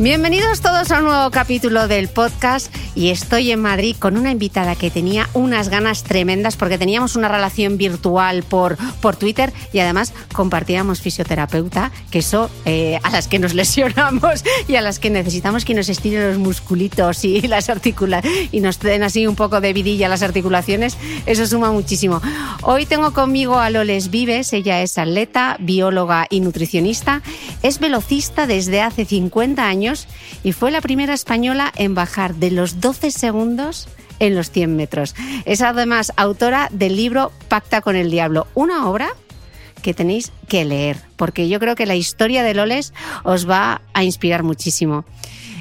Bienvenidos todos a un nuevo capítulo del podcast y estoy en Madrid con una invitada que tenía unas ganas tremendas porque teníamos una relación virtual por, por Twitter y además compartíamos fisioterapeuta, que eso eh, a las que nos lesionamos y a las que necesitamos que nos estiren los musculitos y las articulaciones y nos den así un poco de vidilla las articulaciones, eso suma muchísimo. Hoy tengo conmigo a Loles Vives, ella es atleta, bióloga y nutricionista, es velocista desde hace 50 años y fue la primera española en bajar de los 12 segundos en los 100 metros. Es además autora del libro Pacta con el Diablo, una obra que tenéis que leer, porque yo creo que la historia de Loles os va a inspirar muchísimo.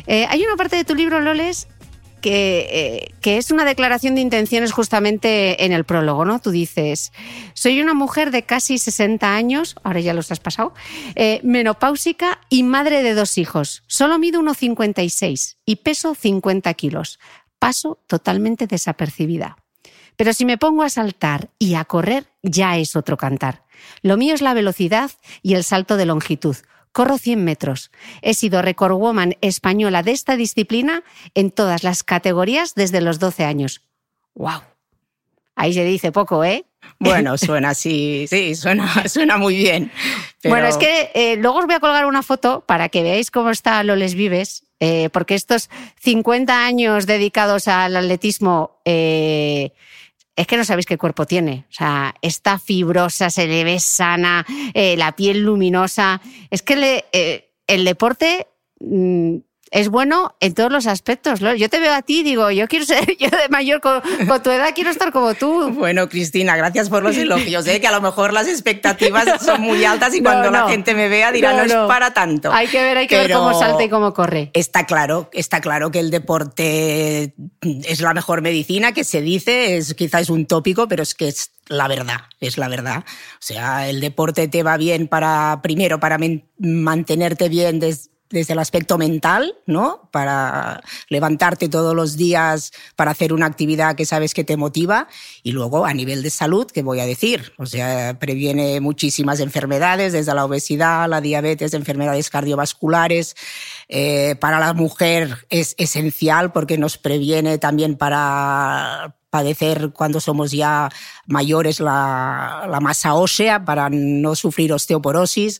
Eh, hay una parte de tu libro, Loles, que, eh, que, es una declaración de intenciones justamente en el prólogo, ¿no? Tú dices, soy una mujer de casi 60 años, ahora ya los has pasado, eh, menopáusica y madre de dos hijos. Solo mido 1,56 y peso 50 kilos. Paso totalmente desapercibida. Pero si me pongo a saltar y a correr, ya es otro cantar. Lo mío es la velocidad y el salto de longitud corro 100 metros. He sido record woman española de esta disciplina en todas las categorías desde los 12 años. ¡Wow! Ahí se dice poco, ¿eh? Bueno, suena así, sí, suena, suena muy bien. Bueno, es que eh, luego os voy a colgar una foto para que veáis cómo está Loles Vives, eh, porque estos 50 años dedicados al atletismo eh, es que no sabéis qué cuerpo tiene. O sea, está fibrosa, se le ve sana, eh, la piel luminosa. Es que eh, el deporte mm, es bueno en todos los aspectos. Yo te veo a ti y digo, yo quiero ser, yo de mayor con, tu edad quiero estar como tú. Bueno, Cristina, gracias por los elogios. ¿eh? Que a lo mejor las expectativas son muy altas y cuando la gente me vea dirá, no, es para tanto. Hay que ver, hay que ver cómo salta y cómo corre. Está claro, está claro que el deporte es la mejor medicina, que se dice, es quizás un tópico, pero es que es la verdad, es la verdad. O sea, el deporte te va bien para, primero, para mantenerte bien desde desde el aspecto mental, ¿no? Para levantarte todos los días para hacer una actividad que sabes que te motiva y luego a nivel de salud, ¿qué voy a decir? O sea, previene muchísimas enfermedades, desde la obesidad, la diabetes, enfermedades cardiovasculares. Eh, para la mujer es esencial porque nos previene también para padecer cuando somos ya mayores la, la masa ósea, para no sufrir osteoporosis.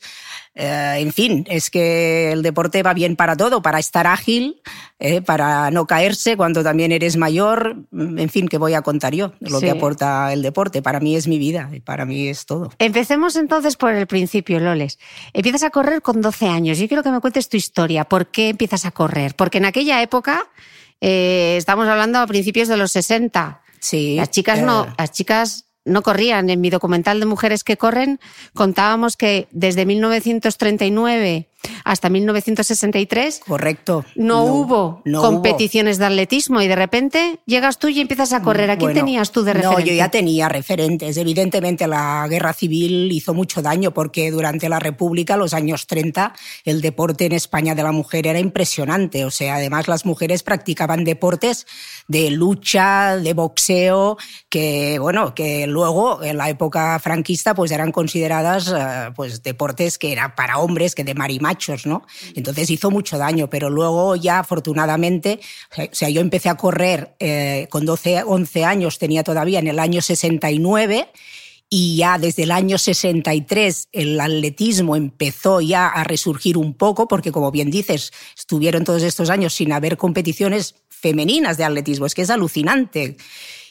Eh, en fin, es que el deporte va bien para todo, para estar ágil, eh, para no caerse cuando también eres mayor. En fin, ¿qué voy a contar yo? Lo Sí. que aporta el deporte. Para mí es mi vida, y para mí es todo. Empecemos entonces por el principio, Loles. Empiezas a correr con 12 años. Yo quiero que me cuentes tu historia. ¿Por qué empiezas a correr? Porque en aquella época, eh, estamos hablando a principios de los 60, Sí. las chicas no, las chicas no corrían. En mi documental de mujeres que corren contábamos que desde 1939 hasta 1963 Correcto. no, hubo no competiciones de atletismo y de repente llegas tú y empiezas a correr. ¿A quién Bueno, tenías tú de referente? No, yo ya tenía referentes. Evidentemente la guerra civil hizo mucho daño porque durante la República, los años 30, el deporte en España de la mujer era impresionante. O sea, además las mujeres practicaban deportes de lucha, de boxeo, que bueno, que luego en la época franquista pues eran consideradas eh, pues deportes que eran para hombres, que de Entonces hizo mucho daño, pero luego ya afortunadamente, o sea, yo empecé a correr eh, con 12, 11 años, tenía todavía en el año 69 y ya desde el año 63 el atletismo empezó ya a resurgir un poco, porque como bien dices, estuvieron todos estos años sin haber competiciones femeninas de atletismo, es que es alucinante.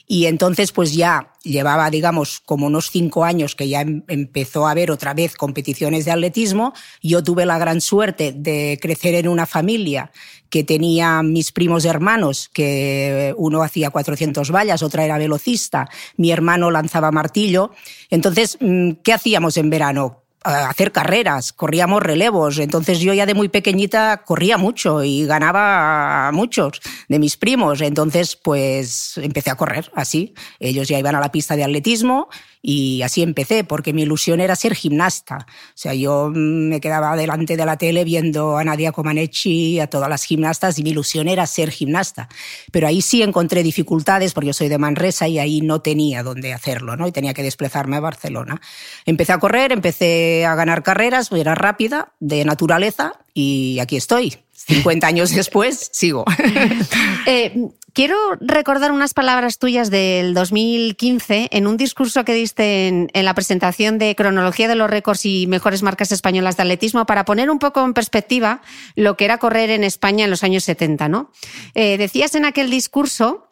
Y entonces, pues ya llevaba, digamos, como unos cinco años que ya em- empezó a haber otra vez competiciones de atletismo. Yo tuve la gran suerte de crecer en una familia que tenía mis primos hermanos, que uno hacía 400 vallas, otra era velocista, mi hermano lanzaba martillo. Entonces, mm, ¿qué hacíamos en verano? A hacer carreras, corríamos relevos. Entonces yo ya de muy pequeñita corría mucho y ganaba a muchos de mis primos. Entonces pues empecé a correr así. Ellos ya iban a la pista de atletismo y así empecé porque mi ilusión era ser gimnasta. O sea, yo me quedaba delante de la tele viendo a Nadia Comaneci, a todas las gimnastas y mi ilusión era ser gimnasta. Pero ahí sí encontré dificultades porque yo soy de Manresa y ahí no tenía dónde hacerlo, ¿no? Y tenía que desplazarme a Barcelona. Empecé a correr, empecé a ganar carreras, era rápida, de naturaleza y aquí estoy. 50 años después, sigo. Eh, quiero recordar unas palabras tuyas del 2015 en un discurso que diste en, la presentación de cronología de los récords y mejores marcas españolas de atletismo para poner un poco en perspectiva lo que era correr en España en los años 70, ¿no? Eh, decías en aquel discurso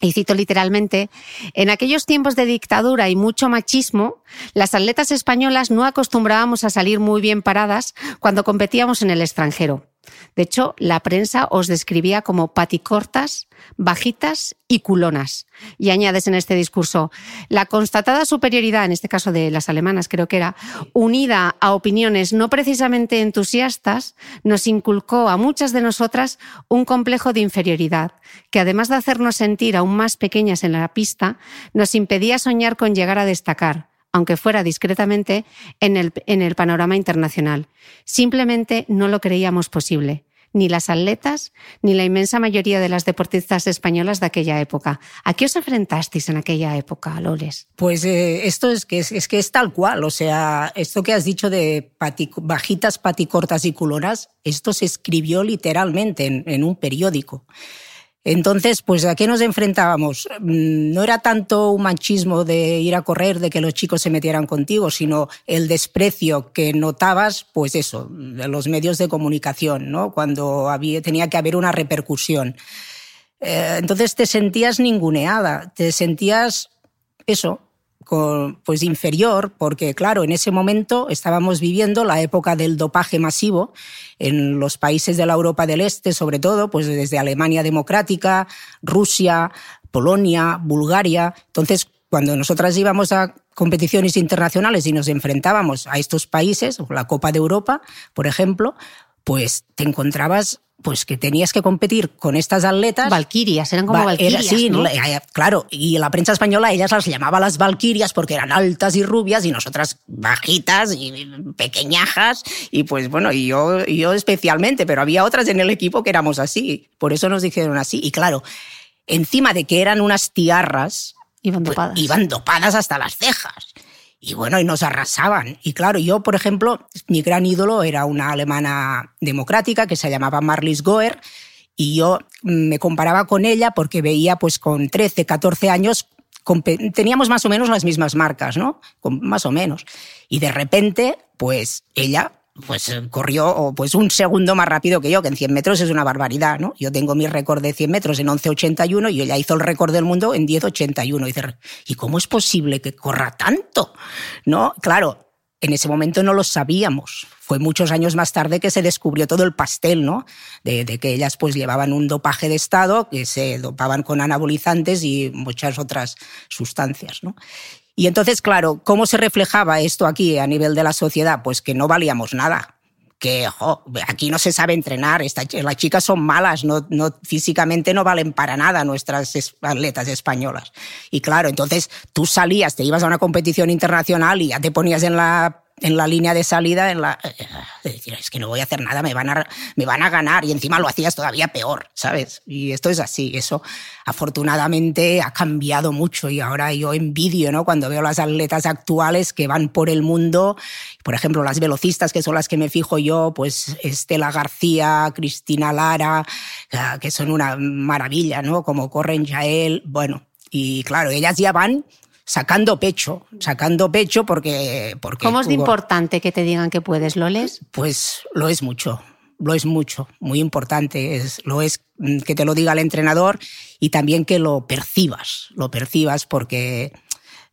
y cito literalmente, en aquellos tiempos de dictadura y mucho machismo, las atletas españolas no acostumbrábamos a salir muy bien paradas cuando competíamos en el extranjero. De hecho, la prensa os describía como paticortas, bajitas y culonas. Y añades en este discurso, la constatada superioridad, en este caso de las alemanas creo que era, unida a opiniones no precisamente entusiastas, nos inculcó a muchas de nosotras un complejo de inferioridad, que además de hacernos sentir aún más pequeñas en la pista, nos impedía soñar con llegar a destacar aunque fuera discretamente, en el, en el panorama internacional. Simplemente no lo creíamos posible ni las atletas, ni la inmensa mayoría de las deportistas españolas de aquella época. ¿A qué os enfrentasteis en aquella época, Loles? Pues eh, esto es que es, que es tal cual, o sea, esto que has dicho de bajitas, paticortas y culonas, esto se escribió literalmente en, en un periódico. Entonces, pues ¿a qué nos enfrentábamos? Mm, No era tanto un machismo de ir a correr, de que los chicos se metieran contigo, sino el desprecio que notabas, pues eso, de los medios de comunicación, ¿no? Cuando había, tenía que haber una repercusión. Eh, entonces te sentías ninguneada, te sentías eso, pues inferior, porque claro, en ese momento estábamos viviendo la época del dopaje masivo en los países de la Europa del Este, sobre todo, pues desde Alemania democrática, Rusia, Polonia, Bulgaria. Entonces, cuando nosotras íbamos a competiciones internacionales y nos enfrentábamos a estos países, la Copa de Europa, por ejemplo, pues te encontrabas pues que tenías que competir con estas atletas. Valquirias, eran como Va- valquirias. era- sí, eh, claro. Y la prensa española, ellas las llamaba las valquirias porque eran altas y rubias y nosotras bajitas y pequeñajas. Y pues bueno, y yo, y yo especialmente, pero había otras en el equipo que éramos así. Por eso nos dijeron así. Y claro, encima de que eran unas tiarras, Iban pues, dopadas. iban dopadas hasta las cejas. Y bueno, y nos arrasaban. Y claro, yo, por ejemplo, mi gran ídolo era una alemana democrática que se llamaba Marlies Goer Y yo me comparaba con ella porque veía pues con 13, 14 años teníamos más o menos las mismas marcas, ¿no? Más o menos. Y de repente, pues ella pues eh, corrió pues un segundo más rápido que yo, que en 100 metros es una barbaridad, ¿no? Yo tengo mi récord de 100 metros en 11.81 y ella hizo el récord del mundo en 10.81. Y dice, ¿y cómo es posible que corra tanto? ¿No? Claro, en ese momento no lo sabíamos. Fue muchos años más tarde que se descubrió todo el pastel, ¿no? De, de, que ellas pues llevaban un dopaje de estado, que se dopaban con anabolizantes y muchas otras sustancias, ¿no? Y entonces, claro, ¿cómo se reflejaba esto aquí a nivel de la sociedad? Pues que no valíamos nada. Que aquí no se sabe entrenar, las chicas son malas, no, no, físicamente no valen para nada nuestras atletas españolas. Y claro, entonces tú salías, te ibas a una competición internacional y ya te ponías en la en la línea de salida, en la, eh, decir, es que no voy a hacer nada, me van, a, me van a ganar y encima lo hacías todavía peor, ¿sabes? Y esto es así, eso afortunadamente ha cambiado mucho y ahora yo envidio, ¿no? Cuando veo las atletas actuales que van por el mundo, por ejemplo, las velocistas, que son las que me fijo yo, pues Estela García, Cristina Lara, que son una maravilla, ¿no? Como corren Jael, bueno, y claro, ellas ya van sacando pecho, sacando pecho porque... porque ¿Cómo es de importante que te digan que puedes, Loles? Pues lo es mucho, lo es mucho, muy importante. Es, lo es que te lo diga el entrenador y también que lo percibas, lo percibas porque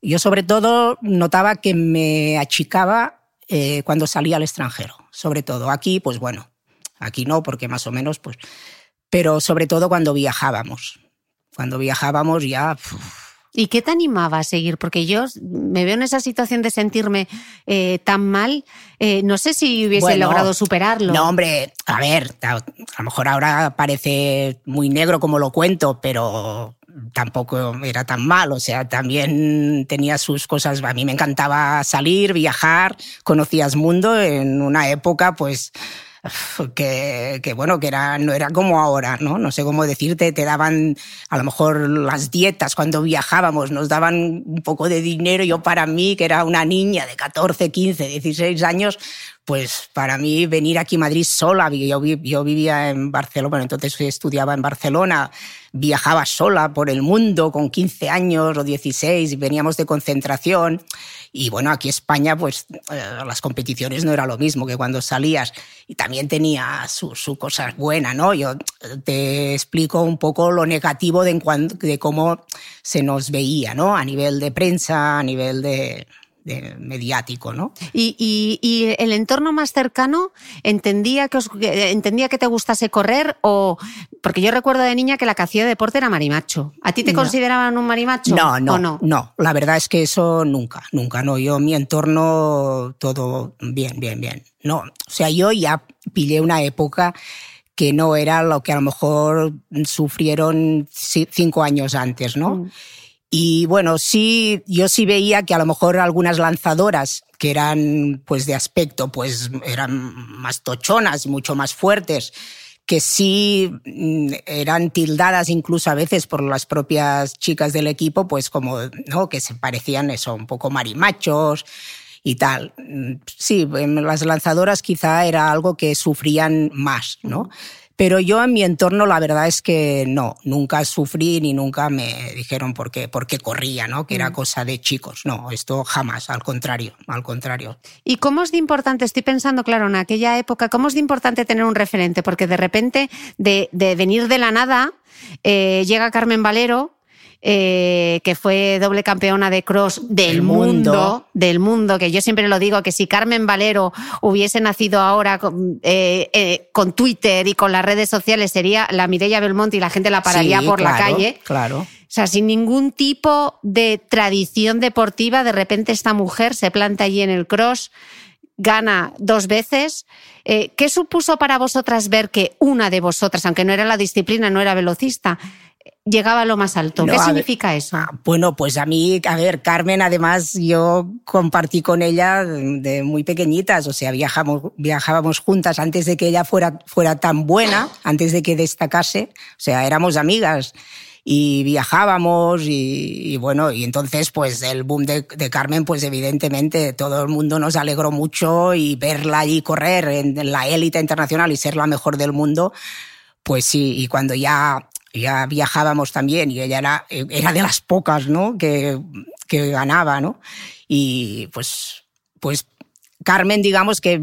yo sobre todo notaba que me achicaba eh, cuando salía al extranjero, sobre todo. Aquí, pues bueno, aquí no, porque más o menos, pues... Pero sobre todo cuando viajábamos. Cuando viajábamos ya... ¿Y qué te animaba a seguir? Porque yo me veo en esa situación de sentirme eh, tan mal. Eh, no sé si hubiese logrado superarlo. No, hombre, a ver, a, lo mejor ahora parece muy negro como lo cuento, pero tampoco era tan mal. O sea, también tenía sus cosas. A mí me encantaba salir, viajar, conocías mundo en una época, pues que, que, bueno, que era, no era como ahora, ¿no? No sé cómo decirte, te daban a lo mejor las dietas cuando viajábamos, nos daban un poco de dinero. Yo para mí, que era una niña de 14, 15, 16 años, pues para mí venir aquí a Madrid sola, yo, vivía en Barcelona, bueno, entonces estudiaba en Barcelona, viajaba sola por el mundo con 15 años o 16 y veníamos de concentración. Y bueno, aquí en España, pues eh, las competiciones no era lo mismo que cuando salías. Y también tenía sus su cosas buenas, ¿no? Yo te explico un poco lo negativo de, de cómo se nos veía, ¿no? A nivel de prensa, a nivel de, mediático, ¿no? ¿Y, el entorno más cercano entendía que, entendía que te gustase correr o... Porque yo recuerdo de niña que la que hacía deporte era marimacho. ¿A ti te consideraban un marimacho? No, no, no, no. La verdad es que eso nunca, nunca, no. Yo, mi entorno, todo bien, bien, bien. No, o sea, yo ya pillé una época que no era lo que a lo mejor sufrieron cinco años antes, ¿no? Mm. Y bueno, sí, yo sí veía que a lo mejor algunas lanzadoras que eran pues de aspecto pues eran más tochonas, mucho más fuertes, que sí mm, eran tildadas incluso a veces por las propias chicas del equipo, pues como, ¿no? Que se parecían eso, un poco marimachos y tal. Mm, sí, las lanzadoras quizá era algo que sufrían más, ¿no? Pero yo en mi entorno la verdad es que no, nunca sufrí ni nunca me dijeron por qué, por qué corría, ¿no? Que era mm. cosa de chicos. No, esto jamás, al contrario, al contrario. ¿Y cómo es de importante, estoy pensando, claro, en aquella época, cómo es de importante tener un referente? Porque de repente, de, de venir de la nada, eh, llega Carmen Valero eh, que fue doble campeona de cross del mundo, del mundo, que yo siempre lo digo, que si Carmen Valero hubiese nacido ahora con, eh, eh, con Twitter y con las redes sociales, sería la Mireia Belmonte y la gente la pararía por la calle. Claro. O sea, sin ningún tipo de tradición deportiva, de repente esta mujer se planta allí en el cross, gana dos veces. ¿Qué supuso para vosotras ver que una de vosotras, aunque no era la disciplina, no era velocista, llegaba a lo más alto. ¿Qué significa eso? Ah, bueno, pues a mí, a ver, Carmen, además yo compartí con ella de muy pequeñitas, o sea, viajamos, viajábamos juntas antes de que ella fuera, fuera tan buena, antes de que destacase, o sea, éramos amigas y viajábamos y, bueno, y entonces pues el boom de, de, Carmen pues evidentemente todo el mundo nos alegró mucho y verla allí correr en la élite internacional y ser la mejor del mundo pues sí, y cuando ya, ya viajábamos también, y ella era, era de las pocas, ¿no? Que, que ganaba, ¿no? Y pues, pues Carmen, digamos que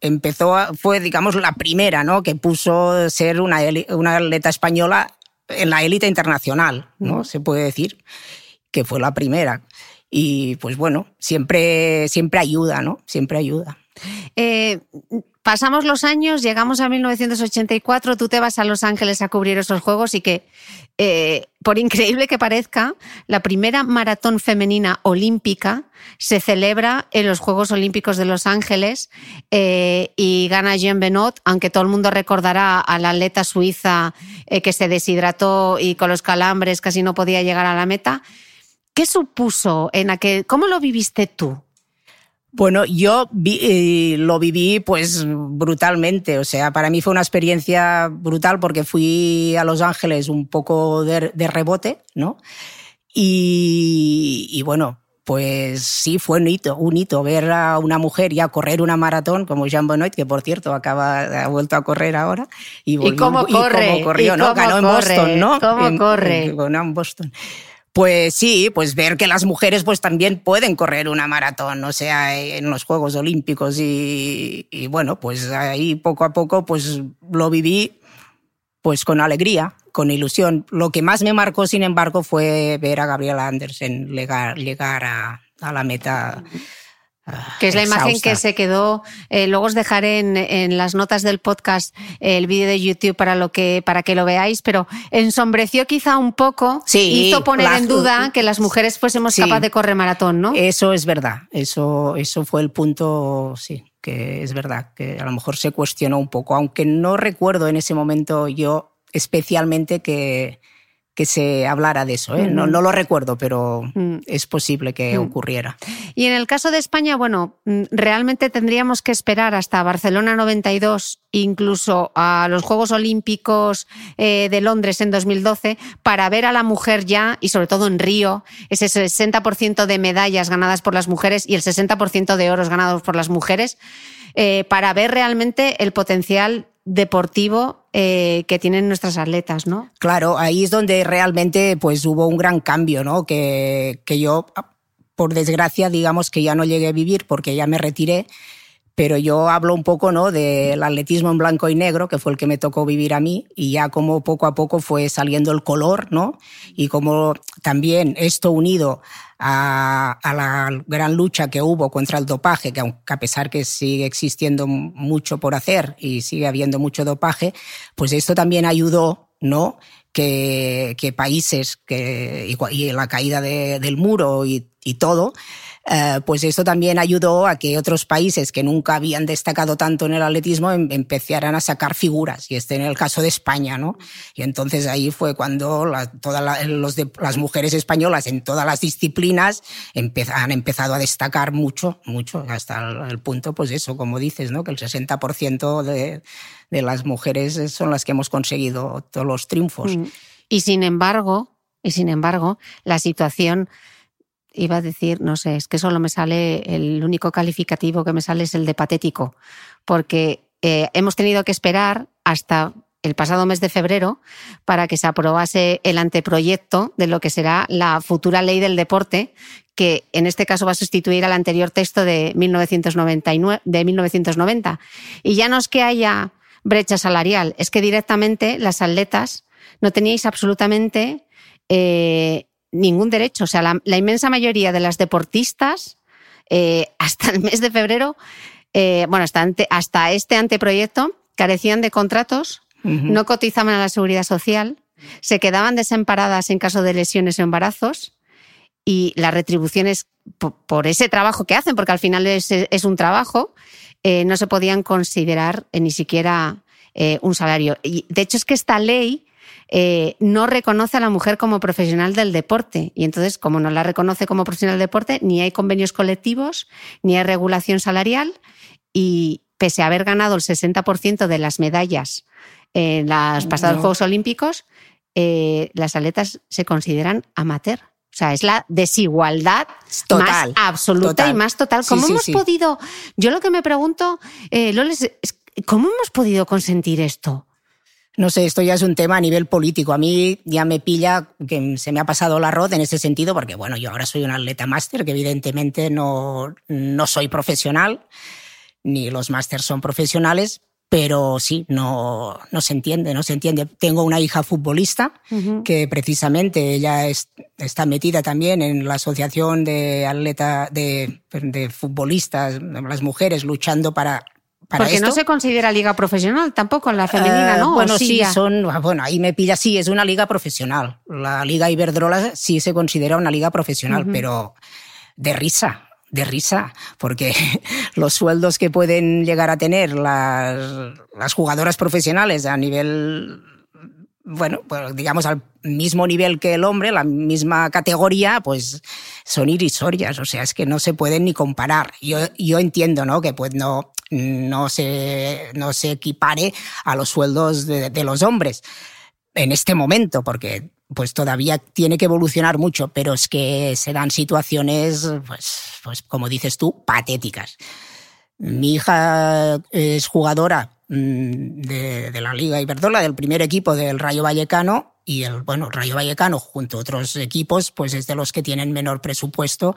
empezó, fue, digamos, la primera, ¿no? Que puso ser una, una atleta española en la élite internacional, ¿no? Mm. Se puede decir que fue la primera. Y pues bueno, siempre, siempre ayuda, ¿no? Siempre ayuda. Eh, pasamos los años, llegamos a 1984, tú te vas a Los Ángeles a cubrir esos juegos y que, eh, por increíble que parezca, la primera maratón femenina olímpica se celebra en los Juegos Olímpicos de Los Ángeles eh, y gana Jean Benot, aunque todo el mundo recordará a la atleta suiza que se deshidrató y con los calambres casi no podía llegar a la meta. ¿Qué supuso en aquel? ¿Cómo lo viviste tú? Bueno, yo eh, lo viví pues brutalmente, o sea, para mí fue una experiencia brutal porque fui a Los Ángeles un poco de, rebote, ¿no? Y, bueno, pues sí, fue un hito, un hito ver a una mujer ya correr una maratón como Jean Benoit, que por cierto acaba, ha vuelto a correr ahora. Y, cómo corre? cómo corrió, ¿no? Ganó en Boston, ¿no? ¿Cómo corre? ganó en Boston. Pues sí, pues ver que las mujeres pues también pueden correr una maratón, o sea, en los Juegos Olímpicos y, bueno, pues ahí poco a poco pues lo viví pues con alegría, con ilusión. Lo que más me marcó, sin embargo, fue ver a Gabriela Andersen llegar, llegar a, la meta que es la imagen que se quedó. Eh, luego os dejaré en, las notas del podcast el vídeo de YouTube para, lo que, para que lo veáis, pero ensombreció quizá un poco, sí, hizo poner en duda que las mujeres fuésemos capaces de correr maratón, ¿no? Eso es verdad, eso, eso fue el punto, sí, que es verdad, que a lo mejor se cuestionó un poco, aunque no recuerdo en ese momento yo especialmente que, que se hablara de eso. ¿eh? no, no, lo recuerdo, pero mm. es posible que mm. ocurriera. Y en el caso de España, bueno, mm, realmente tendríamos que esperar hasta Barcelona 92, incluso a los Juegos Olímpicos eh, de Londres en 2012, para ver a la mujer ya, y sobre todo en Río, ese 60% de medallas ganadas por las mujeres y el 60% de oros ganados por las mujeres, eh, para ver realmente el potencial deportivo eh, que tienen nuestras atletas, ¿no? Claro, ahí es donde realmente pues hubo un gran cambio, ¿no? Que, que yo, por desgracia, digamos que ya no llegué a vivir porque ya me retiré, pero yo hablo un poco ¿no? del atletismo en blanco y negro, que fue el que me tocó vivir a mí, y ya como poco a poco fue saliendo el color, ¿no? Y como también esto unido a, la gran lucha que hubo contra el dopaje, que aunque a pesar que sigue existiendo mucho por hacer y sigue habiendo mucho dopaje, pues esto también ayudó, ¿no? Que, países que, y, la caída del muro y todo, eh, pues esto también ayudó a que otros países que nunca habían destacado tanto en el atletismo em, empezaran a sacar figuras, y este en el caso de España, ¿no? Y entonces ahí fue cuando todas las mujeres españolas en todas las disciplinas han empezado a destacar mucho, mucho, hasta el, punto, pues eso, como dices, ¿no? Que el 60% de, de las mujeres son las que hemos conseguido todos los triunfos. Mm. Y sin embargo, y sin embargo, la situación iba a decir, no sé, es que solo me sale, el único calificativo que me sale es el de patético, porque eh, hemos tenido que esperar hasta el pasado mes de febrero para que se aprobase el anteproyecto de lo que será la futura ley del deporte, que en este caso va a sustituir al anterior texto de 1999, de 1990. Y ya no es que haya brecha salarial, es que directamente las atletas no teníais absolutamente eh, ningún derecho. O sea, la, inmensa mayoría de las deportistas, eh, hasta el mes de febrero, eh, bueno, hasta, hasta, este anteproyecto, carecían de contratos, no cotizaban a la seguridad social, se quedaban desamparadas en caso de lesiones o embarazos y las retribuciones por, ese trabajo que hacen, porque al final es, un trabajo, eh, no se podían considerar ni siquiera un salario. Y de hecho es que esta ley eh, no reconoce a la mujer como profesional del deporte. Y entonces, como no la reconoce como profesional del deporte, ni hay convenios colectivos, ni hay regulación salarial. Y pese a haber ganado el 60% de las medallas en los pasados Juegos Olímpicos, eh, las atletas se consideran amateur. O sea, es la desigualdad más absoluta y más total. ¿Cómo hemos podido? Yo lo que me pregunto, eh, Loles, ¿cómo hemos podido consentir esto? No sé, esto ya es un tema a nivel político. A mí ya me pilla que se me ha pasado el arroz en ese sentido, porque bueno, yo ahora soy un atleta máster, que evidentemente no, no soy profesional, ni los másters son profesionales, pero sí, no, no se entiende, no se entiende. Tengo una hija futbolista que precisamente ella está metida también en la asociación de atleta de, de futbolistas, las mujeres luchando para porque no se considera liga profesional tampoco la femenina, ¿no? Eh, bueno, sí, son, bueno, ahí me pilla, sí, es una liga profesional. La liga Iberdrola sí se considera una liga profesional, pero de risa, de risa, porque los sueldos que pueden llegar a tener las, las jugadoras profesionales a nivel bueno, pues digamos al mismo nivel que el hombre, la misma categoría, pues son irisorias, o sea, es que no se pueden ni comparar. Yo, yo entiendo, ¿no? Que pues no, no se, no se equipare a los sueldos de, los hombres en este momento, porque pues todavía tiene que evolucionar mucho, pero es que se dan situaciones, pues, pues como dices tú, patéticas. Mi hija es jugadora de, de, la Liga Iberdrola, del primer equipo del Rayo Vallecano, y el bueno, Rayo Vallecano, junto a otros equipos, pues es de los que tienen menor presupuesto.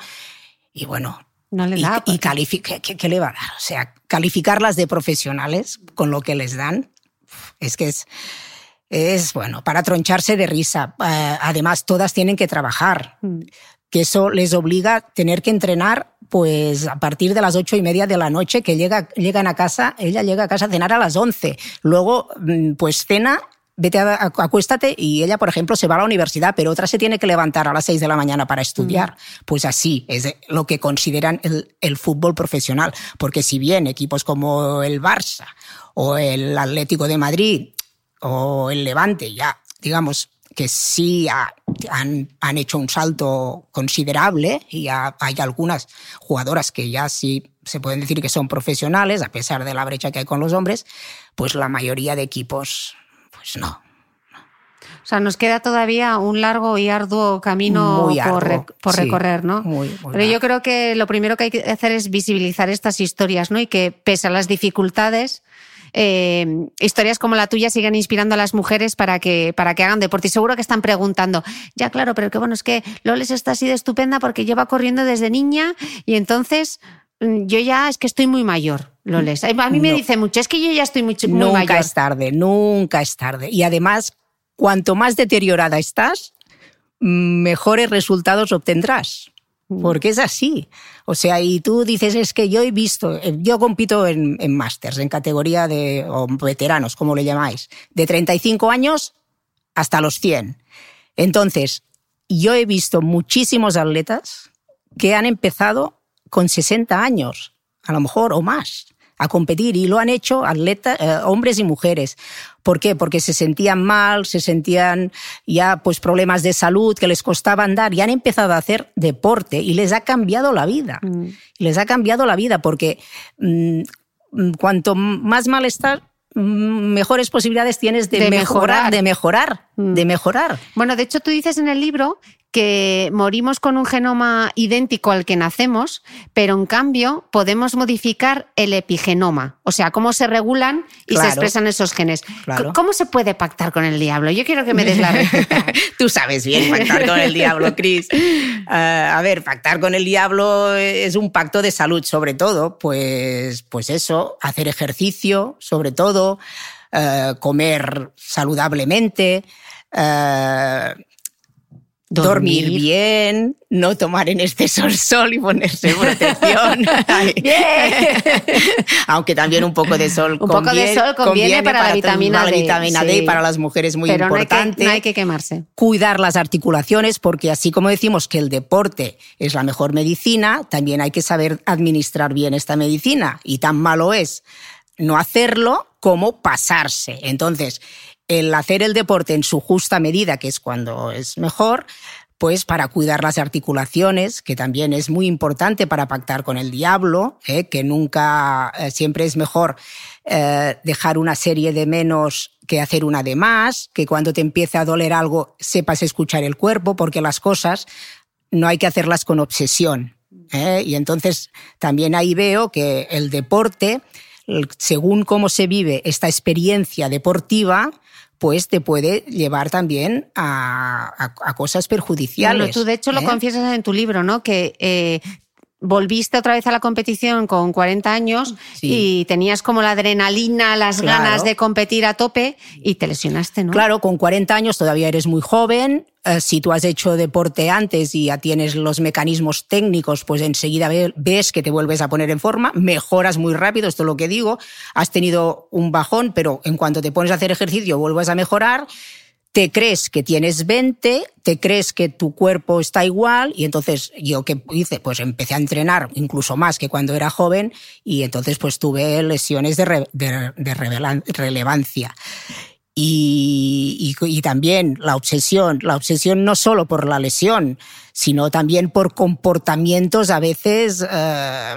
Y bueno, no le da. Y, y ¿qué, le va a dar? O sea, calificarlas de profesionales con lo que les dan, es que es, es bueno, para troncharse de risa. Eh, además, todas tienen que trabajar, mm. Que eso les obliga a tener que entrenar pues a partir de las ocho y media de la noche que llega, llegan a casa, ella llega a casa a cenar a las once. Luego, mm, pues cena vete a, acuéstate y ella, por ejemplo, se va a la universidad, pero otra se tiene que levantar a las seis de la mañana para estudiar. Mm. Pues así es lo que consideran el, el, fútbol profesional. Porque si bien equipos como el Barça o el Atlético de Madrid o el Levante ya, digamos, que sí han, han, hecho un salto considerable y hay algunas jugadoras que ya sí se pueden decir que son profesionales, a pesar de la brecha que hay con los hombres, pues la mayoría de equipos pues no. O sea, nos queda todavía un largo y arduo camino por, recorrer, ¿no? Pero yo creo que lo primero que hay que hacer es visibilizar estas historias, ¿no? Y que pese a las dificultades, eh, historias como la tuya siguen inspirando a las mujeres para que, para que hagan deporte. Y seguro que están preguntando, ya claro, pero qué bueno, es que Loles está así de estupenda porque lleva corriendo desde niña y entonces mm, yo ya es que estoy muy mayor. Loles. A mí me dice mucho, es que yo ya estoy muy, muy Nunca es tarde, nunca es tarde. Y además, cuanto más deteriorada estás, mejores resultados obtendrás. Mm. Porque es así. O sea, y tú dices, es que yo he visto, eh, yo compito en, en másters, en categoría de veteranos, como le llamáis, de 35 años hasta los 100. Entonces, yo he visto muchísimos atletas que han empezado con 60 años, a lo mejor, o más a competir y lo han hecho atletas, eh, hombres y mujeres. ¿Por qué? Porque se sentían mal, se sentían ya pues problemas de salud que les costaba andar y han empezado a hacer deporte y les ha cambiado la vida. Mm. Les ha cambiado la vida porque mm, cuanto más mal estás, mm, mejores posibilidades tienes de, mejorar, de mejorar, de mejorar. Bueno, de hecho tú dices en el libro que morimos con un genoma idéntico al que nacemos, pero en cambio podemos modificar el epigenoma, o sea, cómo se regulan y se expresan esos genes. ¿Cómo se puede pactar con el diablo? Yo quiero que me des la receta. Tú sabes bien pactar con el diablo, Cris. Eh, a ver, pactar con el diablo es un pacto de salud, sobre todo, pues, pues eso, hacer ejercicio, sobre todo, eh, comer saludablemente. Eh, Dormir. bien, no tomar en exceso el sol y ponerse protección. Aunque también un poco de sol un poco de sol conviene, para, la vitamina D. La vitamina D para las mujeres muy importante. No hay, que, quemarse. Cuidar las articulaciones, porque así como decimos que el deporte es la mejor medicina, también hay que saber administrar bien esta medicina. Y tan malo es no hacerlo como pasarse. Entonces, el hacer el deporte en su justa medida, que es cuando es mejor, pues para cuidar las articulaciones, que también es muy importante para pactar con el diablo, ¿eh? que nunca, eh, siempre es mejor eh, dejar una serie de menos que hacer una de más, que cuando te empiece a doler algo sepas escuchar el cuerpo, porque las cosas no hay que hacerlas con obsesión. Y entonces también ahí veo que el deporte, según cómo se vive esta experiencia deportiva, pues te puede llevar también a, a, cosas perjudiciales. Bueno, tú de hecho lo ¿eh? confiesas en tu libro, ¿no? Que eh, volviste otra vez a la competición con 40 años y tenías como la adrenalina, las ganas de competir a tope y te lesionaste, ¿no? Claro, con 40 años todavía eres muy joven. Eh, si tú has hecho deporte antes y ya tienes los mecanismos técnicos, pues enseguida ves que te vuelves a poner en forma, mejoras muy rápido, esto es lo que digo. Has tenido un bajón, pero en cuanto te pones a hacer ejercicio vuelves a mejorar te crees que tienes 20, te crees que tu cuerpo está igual y entonces yo qué hice, pues empecé a entrenar incluso más que cuando era joven y entonces pues tuve lesiones de, relevancia. Y, también la obsesión, la obsesión no solo por la lesión, sino también por comportamientos a veces eh,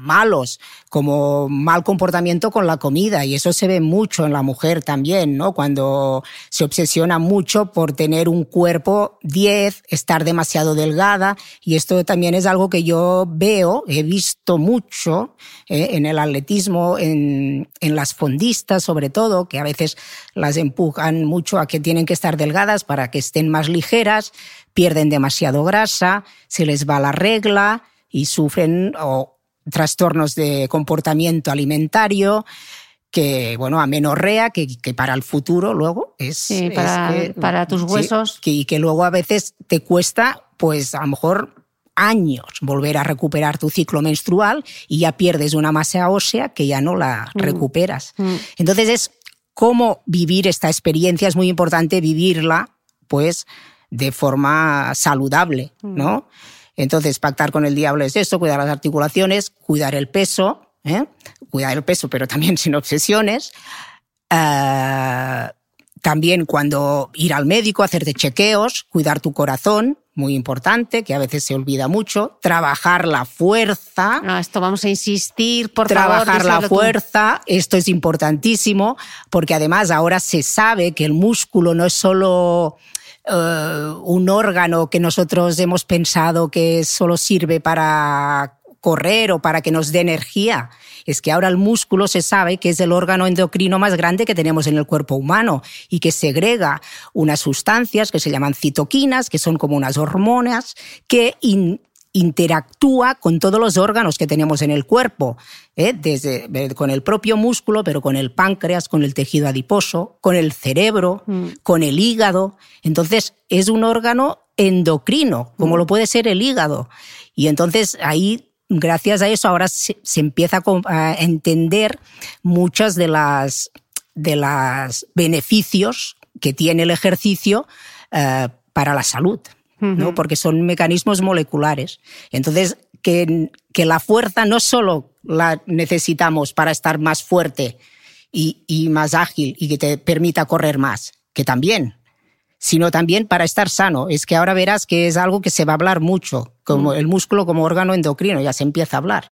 malos, como mal comportamiento con la comida. Y eso se ve mucho en la mujer también, ¿no? Cuando se obsesiona mucho por tener un cuerpo 10, estar demasiado delgada. Y esto también es algo que yo veo, he visto mucho ¿eh? en el atletismo, en, en las fondistas sobre todo, que a veces las empujan mucho a que tienen que estar delgadas para que estén más ligeras, pierden demasiado grasa, se les va la regla y sufren o trastornos de comportamiento alimentario, que, bueno, amenorrea, que, que para el futuro luego es... para, tus huesos. y que luego a veces te cuesta, pues a lo mejor años volver a recuperar tu ciclo menstrual y ya pierdes una masa ósea que ya no la mm. recuperas. Mm. Entonces es cómo vivir esta experiencia, es muy importante vivirla, pues, de forma saludable, ¿no? Entonces, pactar con el diablo es esto, cuidar las articulaciones, cuidar el peso, ¿eh? cuidar el peso, pero también sin obsesiones. Eh, también cuando ir al médico, hacerte chequeos, cuidar tu corazón, muy importante, que a veces se olvida mucho, trabajar la fuerza. No, esto vamos a insistir, por trabajar favor. Trabajar la fuerza, esto es importantísimo, porque además ahora se sabe que el músculo no es solo eh, un órgano que nosotros hemos pensado que solo sirve para correr o para que nos dé energía. Es que ahora el músculo se sabe que es el órgano endocrino más grande que tenemos en el cuerpo humano y que segrega unas sustancias que se llaman citoquinas, que son como unas hormonas que interactúa con todos los órganos que tenemos en el cuerpo, ¿eh? desde con el propio músculo, pero con el páncreas, con el tejido adiposo, con el cerebro, mm. con el hígado. Entonces es un órgano endocrino, como mm. lo puede ser el hígado. Y entonces ahí, gracias a eso, ahora se, empieza a, entender muchas de las de los beneficios que tiene el ejercicio eh, para la salud. ¿No? porque son mecanismos moleculares. Entonces, que, que, la fuerza no solo la necesitamos para estar más fuerte y, y más ágil y que te permita correr más, que también, sino también para estar sano. Es que ahora verás que es algo que se va a hablar mucho, como el músculo como órgano endocrino, ya se empieza a hablar.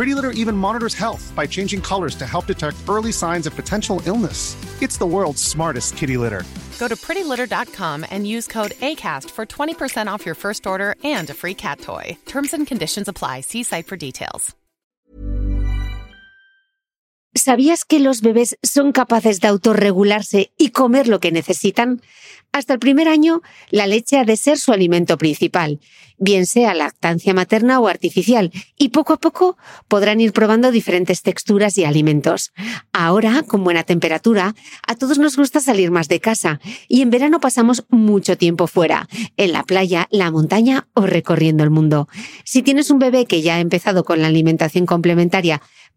Pretty Litter even monitors health by changing colors to help detect early signs of potential illness. It's the world's smartest kitty litter. Go to prettylitter.com and use code ACAST for 20% off your first order and a free cat toy. Terms and conditions apply. See site for details. ¿Sabías que los bebés son capaces de autorregularse y comer lo que necesitan? Hasta el primer año, la leche ha de ser su alimento principal, bien sea lactancia materna o artificial, y poco a poco podrán ir probando diferentes texturas y alimentos. Ahora, con buena temperatura, a todos nos gusta salir más de casa, y en verano pasamos mucho tiempo fuera, en la playa, la montaña o recorriendo el mundo. Si tienes un bebé que ya ha empezado con la alimentación complementaria,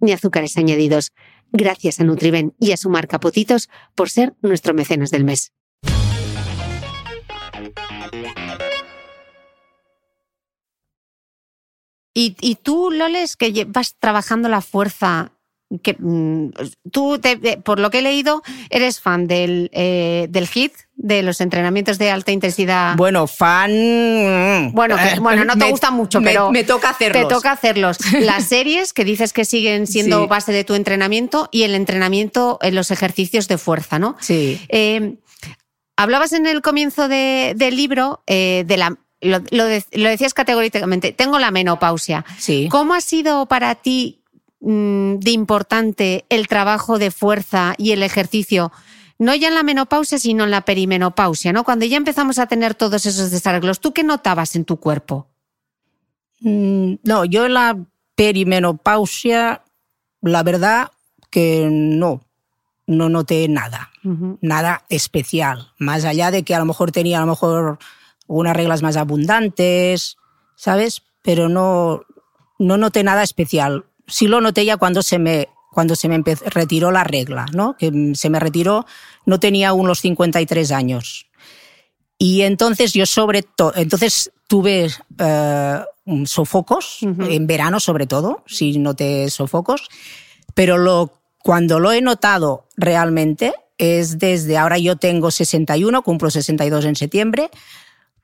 ni azúcares añadidos. Gracias a Nutriben y a su marca Potitos por ser nuestro mecenas del mes. Y, y tú, Loles, que vas trabajando la fuerza que mm, tú, te, por lo que he leído, eres fan del, eh, del HIT, de los entrenamientos de alta intensidad. Bueno, fan. Bueno, que, bueno no te me, gusta mucho, me, pero. Me toca hacerlos. Te toca hacerlos. Las series que dices que siguen siendo Sí. base de tu entrenamiento y el entrenamiento en los ejercicios de fuerza, ¿no? Sí. Eh, hablabas en el comienzo de- del libro eh, de la. Lo, lo de- lo decías categóricamente, tengo la menopausia. Sí. ¿Cómo ha sido para ti mm, de importante el trabajo de fuerza y el ejercicio? No ya en la menopausia, sino en la perimenopausia, ¿no? Cuando ya empezamos a tener todos esos desarreglos, ¿tú qué notabas en tu cuerpo? Mm, No, yo en la perimenopausia, la verdad que no, no noté nada, nada especial, más allá de que a lo mejor tenía a lo mejor unas reglas más abundantes, ¿sabes? Pero no, no noté nada especial. Sí lo noté ya cuando se me, cuando se me retiró la regla, ¿no? Que mm, se me retiró, no tenía aún los 53 años. Y entonces yo sobre todo, entonces tuve mm, sofocos, en verano sobre todo, sí noté sofocos, pero lo, cuando lo he notado realmente es desde ahora yo tengo 61, cumplo 62 en septiembre,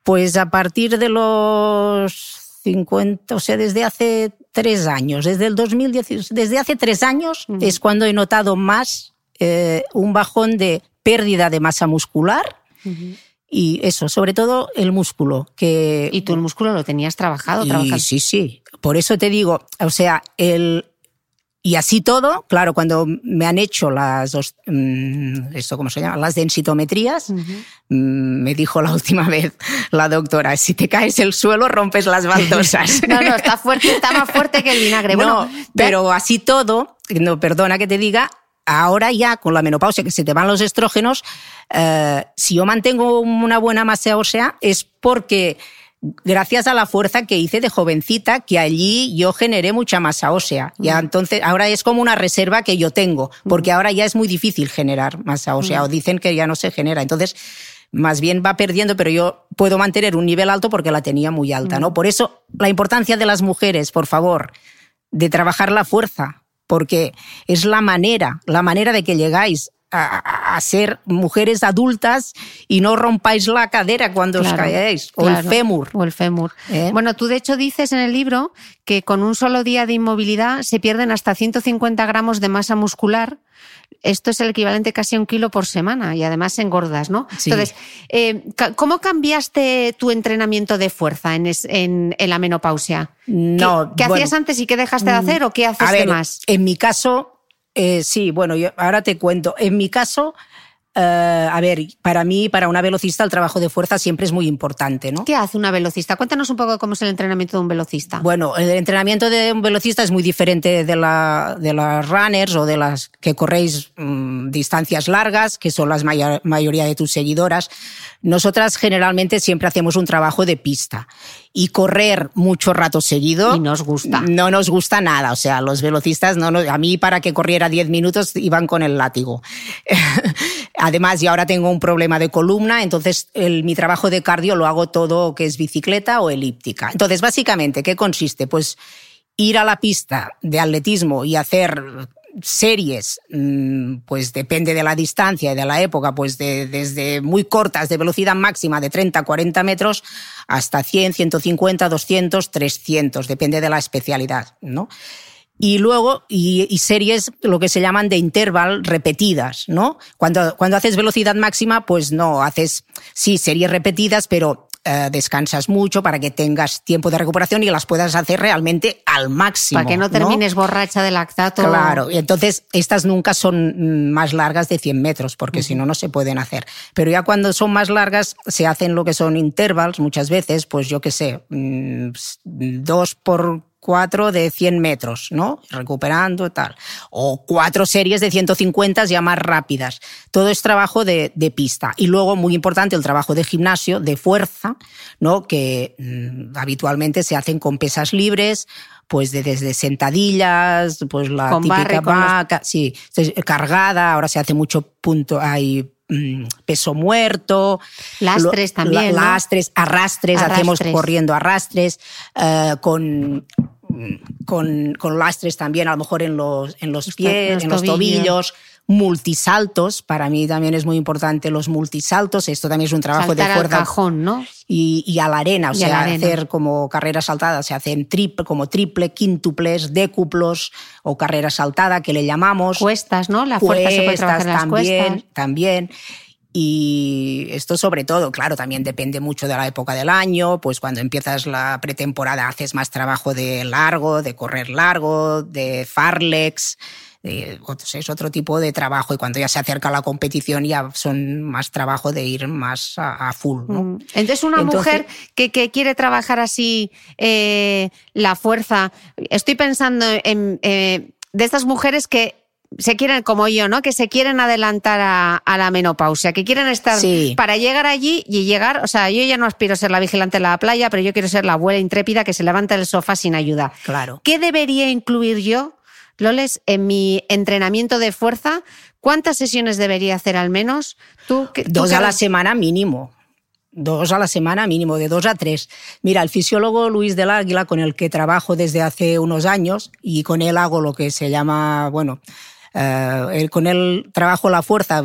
pues a partir de los 50, o sea, desde hace tres años, desde el 2010, desde hace tres años es cuando he notado más eh, un bajón de pérdida de masa muscular y eso, sobre todo el músculo, que Y tú el músculo lo tenías trabajado, y trabajado. sí, sí. Por eso te digo, o sea, el y así todo, claro, cuando me han hecho las dos, mm, esto cómo se llama, las densitometrías, mm, me dijo la última vez la doctora, si te caes el suelo rompes las baldosas. No, no, está fuerte, está más fuerte que el vinagre. Bueno, no, pero así todo, no, perdona que te diga, ahora ya con la menopausia que se te van los estrógenos, eh, si yo mantengo una buena masa ósea es porque gracias a la fuerza que hice de jovencita, que allí yo generé mucha masa ósea. Ya entonces, ahora es como una reserva que yo tengo, porque ahora ya es muy difícil generar masa ósea, o dicen que ya no se genera. Entonces, más bien va perdiendo, pero yo puedo mantener un nivel alto porque la tenía muy alta, ¿no? Por eso, la importancia de las mujeres, por favor, de trabajar la fuerza, porque es la manera, la manera de que llegáis a, a- ser mujeres adultas y no rompáis la cadera cuando os caéis, o claro, el fémur. O el fémur. ¿Eh? Bueno, tú de hecho dices en el libro que con un solo día de inmovilidad se pierden hasta 150 gramos de masa muscular. Esto es el equivalente casi a un kilo por semana y además engordas, ¿no? Sí. Entonces, eh, ¿cómo cambiaste tu entrenamiento de fuerza en, es- en- en la menopausia? No, ¿Qué, qué bueno, hacías antes y qué dejaste de hacer o qué haces A de más? en mi caso, eh, sí, bueno, yo ahora te cuento. En mi caso, eh, a ver, para mí, para una velocista, el trabajo de fuerza siempre es muy importante, ¿no? ¿Qué hace una velocista? Cuéntanos un poco cómo es el entrenamiento de un velocista. Bueno, el entrenamiento de un velocista es muy diferente de, la, de las runners o de las que corréis mm, distancias largas, que son la mayoría de tus seguidoras. Nosotras generalmente siempre hacemos un trabajo de pista y correr mucho rato seguido. Y nos gusta. No nos gusta nada. O sea, los velocistas, no, nos- a mí para que corriera 10 minutos iban con el látigo. Además, yo ahora tengo un problema de columna, entonces mi trabajo de cardio lo hago todo que es bicicleta o elíptica. Entonces, básicamente, ¿qué consiste? Pues ir a la pista de atletismo y hacer series, mm, pues depende de la distancia y de la época, pues de- desde muy cortas de velocidad máxima de 30 a 40 metros hasta 100, 150, 200, 300, depende de la especialidad, ¿no? Y luego, y, y series, lo que se llaman de interval repetidas, ¿no? Cuando, cuando haces velocidad máxima, pues no, haces, sí, series repetidas, pero eh, descansas mucho, para que tengas tiempo de recuperación y las puedas hacer realmente al máximo. Para que no termines borracha de lactato. Claro, y entonces estas nunca son más largas de 100 metros, porque si no, no se pueden hacer. Pero ya cuando son más largas, se hacen lo que son intervals muchas veces, pues yo qué sé, mm, dos por cuatro de 100 metros, ¿no? Recuperando tal. O cuatro series de 150 ya más rápidas. Todo es trabajo de, pista. Y luego, muy importante, el trabajo de gimnasio, de fuerza, ¿no? Que mm, habitualmente se hacen con pesas libres, pues desde sentadillas, pues la típica vaca, sí, cargada, ahora se hace mucho punto, hay mm, peso muerto. Lastres también. Lastres, arrastres, hacemos corriendo arrastres, eh, con con, con, lastres también, a lo mejor en los, en los pies, en los tobillos. multisaltos, para mí también es muy importante los multisaltos, esto también es un trabajo de fuerza. Al cajón, ¿no? Y, a la arena, o sea, hacer como carreras saltadas, se hacen triple, como triple, quíntuples, décuplos o carrera saltada que le llamamos. Cuestas, ¿no? La fuerza se puede trabajar en las también, cuestas. También. Y esto sobre todo, claro, también depende mucho de la época del año, pues cuando empiezas la pretemporada haces más trabajo de largo, de correr largo, de farlex, es otro tipo de trabajo y cuando ya se acerca la competición ya son más trabajo de ir más a, full. Mm. Entonces una mujer que, quiere trabajar así eh, la fuerza, estoy pensando en eh, de estas mujeres que se quieren, como yo, ¿no? Que se quieren adelantar a, la menopausia, que quieren estar para llegar allí y llegar, o sea, yo ya no aspiro a ser la vigilante de la playa, pero yo quiero ser la abuela intrépida que se levanta del sofá sin ayuda. Claro. ¿Qué debería incluir yo, Loles, en mi entrenamiento de fuerza? ¿Cuántas sesiones debería hacer al menos? ¿Tú, Dos a la semana mínimo dos a la semana mínimo, de dos a tres. Mira, el fisiólogo Luis del Águila, con el que trabajo desde hace unos años, y con él hago lo que se llama, bueno, eh, con él trabajo la fuerza,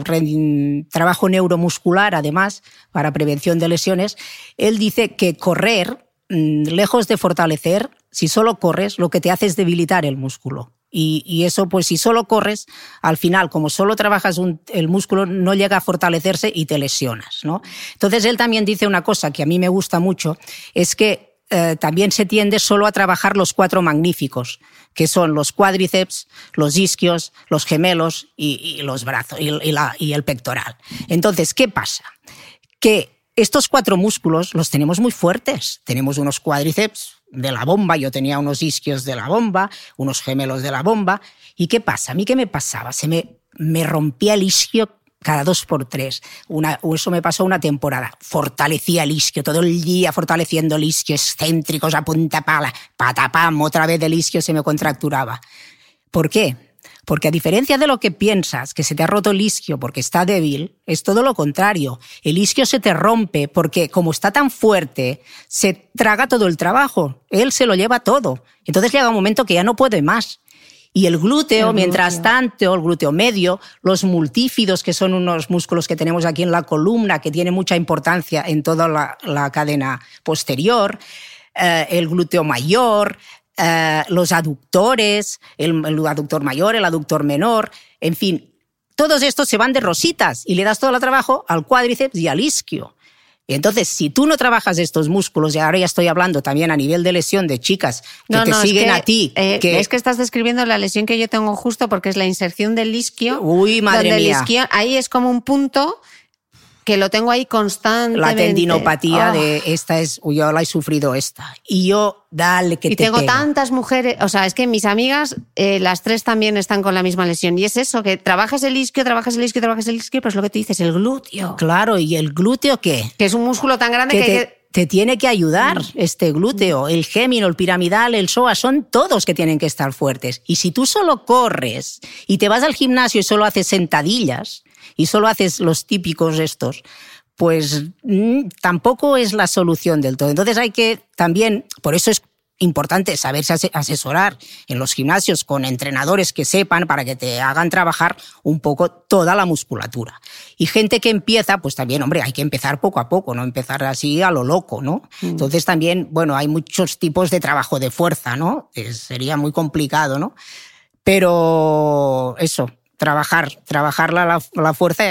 trabajo neuromuscular además para prevención de lesiones. Él dice que correr, mm, lejos de fortalecer, si solo corres, lo que te hace es debilitar el músculo. Y, eso, pues si solo corres, al final, como solo trabajas el músculo, no llega a fortalecerse y te lesionas. ¿no? Entonces, él también dice una cosa que a mí me gusta mucho, es que eh, también se tiende solo a trabajar los cuatro magníficos, que son los cuádriceps, los isquios, los gemelos y, los brazos y, el pectoral. Entonces, ¿qué pasa? Que estos cuatro músculos los tenemos muy fuertes. Tenemos unos cuádriceps de la bomba, yo tenía unos isquios de la bomba, unos gemelos de la bomba. ¿Y qué pasa? ¿A mí qué me pasaba? Se me, me rompía el isquio cada dos por tres. Una, eso me pasó una temporada. Fortalecía el isquio, todo el día fortaleciendo el isquio, excéntricos a punta pala, patapam, otra vez el isquio se me contracturaba. ¿Por qué? Porque a diferencia de lo que piensas, que se te ha roto el isquio porque está débil, es todo lo contrario. El isquio se te rompe porque como está tan fuerte, se traga todo el trabajo. Él se lo lleva todo. Entonces llega un momento que ya no puede más. Y el glúteo, mientras tanto, el glúteo medio, los multífidos, que son unos músculos que tenemos aquí en la columna, que tiene mucha importancia en toda la, cadena posterior, eh, el glúteo mayor, eh, los aductores, el, el aductor mayor, el aductor menor, en fin, todos estos se van de rositas y le das todo el trabajo al cuádriceps y al isquio. Y entonces, si tú no trabajas estos músculos, y ahora ya estoy hablando también a nivel de lesión de chicas que te siguen a ti. Eh, es que estás describiendo la lesión que yo tengo justo porque es la inserción del isquio. Uy, madre mía. ahí es como un punto que lo tengo ahí constantemente. La tendinopatía de ah. esta es, yo la he sufrido esta. Y yo, dale que y te tengo tantas mujeres, o sea, es que mis amigas, eh, las tres también están con la misma lesión. Y es eso, que trabajas el isquio, trabajas el isquio, trabajas el isquio, pero es lo que tú dices, el glúteo. Claro, ¿y el glúteo qué? Que es un músculo tan grande que, te, te tiene que ayudar mm. este glúteo, el gémino, el piramidal, el psoas, son todos que tienen que estar fuertes. Y si tú solo corres y te vas al gimnasio y solo haces sentadillas, y solo haces los típicos estos, pues mm, tampoco es la solución del todo. Entonces hay que también, por eso es importante saberse asesorar en los gimnasios con entrenadores que sepan para que te hagan trabajar un poco toda la musculatura. Y gente que empieza, pues también, hombre, hay que empezar poco a poco, no empezar así a lo loco, ¿no? Mm. Entonces también, bueno, hay muchos tipos de trabajo de fuerza, ¿no? sería muy complicado, ¿no? Pero eso, trabajar, trabajar la, la, fuerza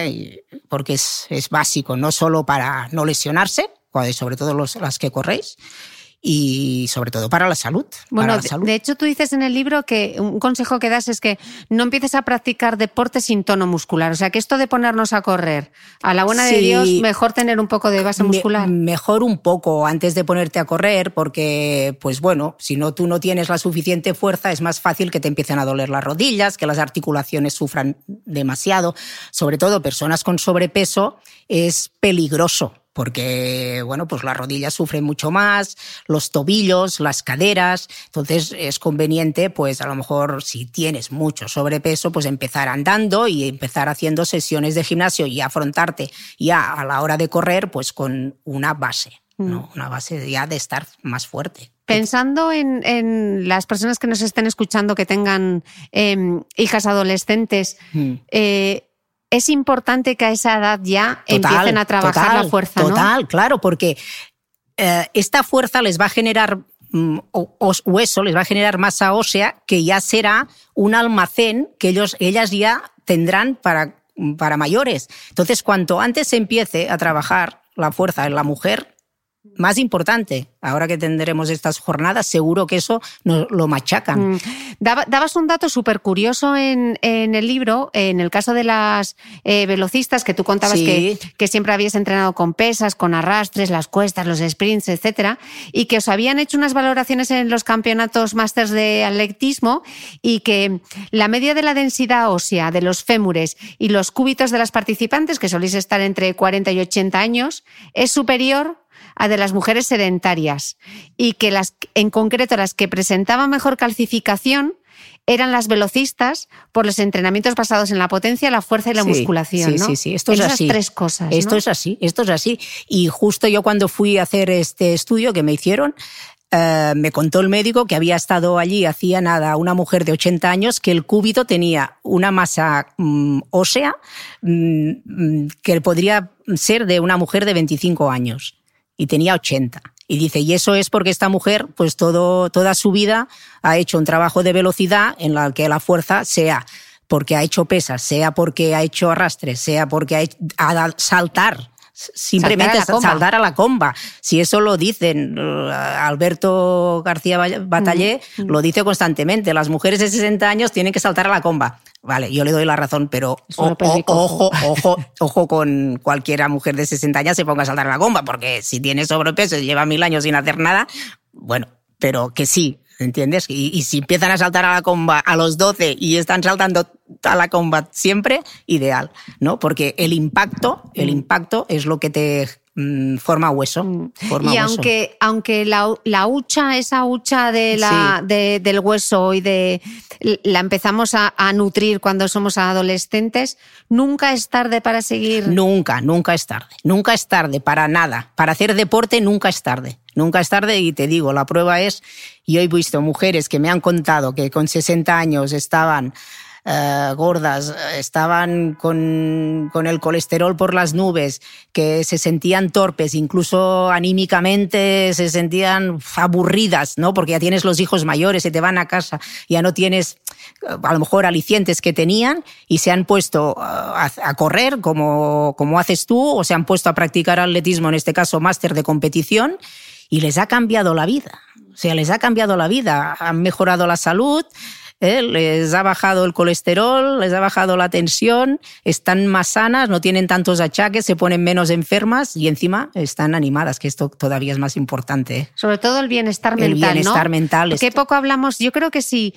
porque es, es, básico, no solo para no lesionarse, sobre todo los, las que corréis y sobre todo para la salud. Bueno, la salud. de hecho tú dices en el libro que un consejo que das es que no empieces a practicar deporte sin tono muscular. O sea, que esto de ponernos a correr, a la buena de Dios, mejor tener un poco de base muscular. mejor un poco antes de ponerte a correr, porque, pues bueno, si no tú no tienes la suficiente fuerza, es más fácil que te empiecen a doler las rodillas, que las articulaciones sufran demasiado. Sobre todo personas con sobrepeso es peligroso porque bueno, pues las rodillas sufren mucho más, los tobillos, las caderas, entonces es conveniente pues a lo mejor si tienes mucho sobrepeso pues empezar andando y empezar haciendo sesiones de gimnasio y afrontarte ya a la hora de correr pues con una base, ¿no? Mm. Una base ya de estar más fuerte. Pensando en, las personas que nos estén escuchando que tengan em, hijas adolescentes, mm. eh, es importante que a esa edad ya empiecen a trabajar la fuerza. Total, claro, porque eh, esta fuerza les va a generar mm, hueso, les va a generar masa ósea, que ya será un almacén que ellos, ellas ya tendrán para, para mayores. Entonces, cuanto antes se empiece a trabajar la fuerza en la mujer, más importante. Ahora que tendremos estas jornadas, seguro que eso nos lo machacan. Mm. dabas un dato súper curioso en, el libro, en el caso de las eh, velocistas, que tú contabas que, siempre habías entrenado con pesas, con arrastres, las cuestas, los sprints, etcétera, y que os habían hecho unas valoraciones en los campeonatos másters de atletismo y que la media de la densidad ósea de los fémures y los cúbitos de las participantes, que solís estar entre 40 y 80 años, es superior a de las mujeres sedentarias y que las, en concreto las que presentaban mejor calcificación eran las velocistas por los entrenamientos basados en la potencia, la fuerza y la musculación. Sí, ¿no? sí, sí, esto es así. tres cosas. Esto es así, esto es así. Y justo yo cuando fui a hacer este estudio que me hicieron, eh, me contó el médico que había estado allí hacía nada una mujer de 80 años que el cúbito tenía una masa mm, ósea mm, mm, que podría ser de una mujer de 25 años y tenía 80. Y dice, y eso es porque esta mujer, pues todo, toda su vida ha hecho un trabajo de velocidad en la que la fuerza sea porque ha hecho pesas, sea porque ha hecho arrastres, sea porque ha, ha saltar, simplemente saltar a, la comba. Si eso lo dicen, eh, Alberto García Batallé mm, mm. lo dice constantemente, las mujeres de 60 años tienen que saltar a la comba. Vale, yo le doy la razón, pero ojo, ojo, ojo con cualquiera mujer de 60 años se ponga a saltar a la comba, porque si tiene sobrepeso y lleva mil años sin hacer nada, bueno, pero que sí, ¿entiendes? Y, si empiezan a saltar a la comba a los 12 y están saltando a la comba siempre, ideal, ¿no? Porque el impacto, el mm. impacto es lo que te mm, forma hueso. Mm. y aunque, aunque la, la, hucha, esa hucha de la, del hueso y de la empezamos a, a, nutrir cuando somos adolescentes, nunca es tarde para seguir. Nunca, nunca es tarde. Nunca es tarde para nada. Para hacer deporte nunca es tarde. Nunca es tarde y te digo, la prueba es, yo he visto mujeres que me han contado que con 60 años estaban eh, gordas, estaban con, con, el colesterol por las nubes, que se sentían torpes, incluso anímicamente se sentían aburridas, ¿no? Porque ya tienes los hijos mayores, se te van a casa, ya no tienes a lo mejor alicientes que tenían y se han puesto eh, a, a correr como, como haces tú o se han puesto a practicar atletismo, en este caso máster de competición y les ha cambiado la vida. O sea, les ha cambiado la vida, han mejorado la salud, ¿eh? les ha bajado el colesterol, les ha bajado la tensión, están más sanas, no tienen tantos achaques, se ponen menos enfermas y encima están animadas, que esto todavía es más importante. ¿eh? Sobre todo el bienestar mental. El bienestar mental. Qué poco hablamos, yo creo que si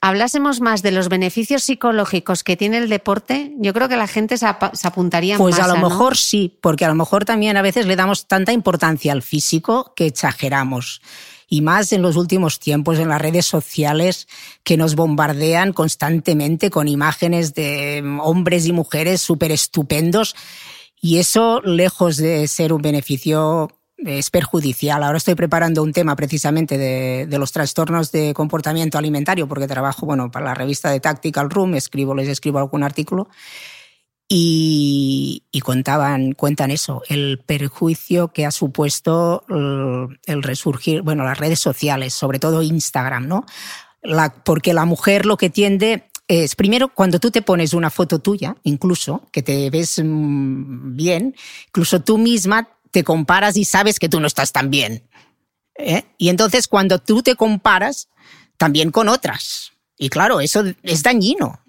hablásemos más de los beneficios psicológicos que tiene el deporte, yo creo que la gente se, apuntaría pues más. Pues a lo mejor sí, porque a lo mejor también a veces le damos tanta importancia al físico que exageramos y más en los últimos tiempos en las redes sociales que nos bombardean constantemente con imágenes de hombres y mujeres súper estupendos y eso, lejos de ser un beneficio, es perjudicial. Ahora estoy preparando un tema precisamente de, de, los trastornos de comportamiento alimentario, porque trabajo bueno, para la revista de Tactical Room, escribo, les escribo algún artículo, y, contaban, cuentan eso, el perjuicio que ha supuesto el, resurgir, bueno, las redes sociales, sobre todo Instagram, ¿no? porque la mujer lo que tiende es, primero, cuando tú te pones una foto tuya, incluso, que te ves mm, bien, incluso tú misma te comparas y sabes que tú no estás tan bien. ¿eh? Y entonces cuando tú te comparas también con otras, y claro, eso es dañino,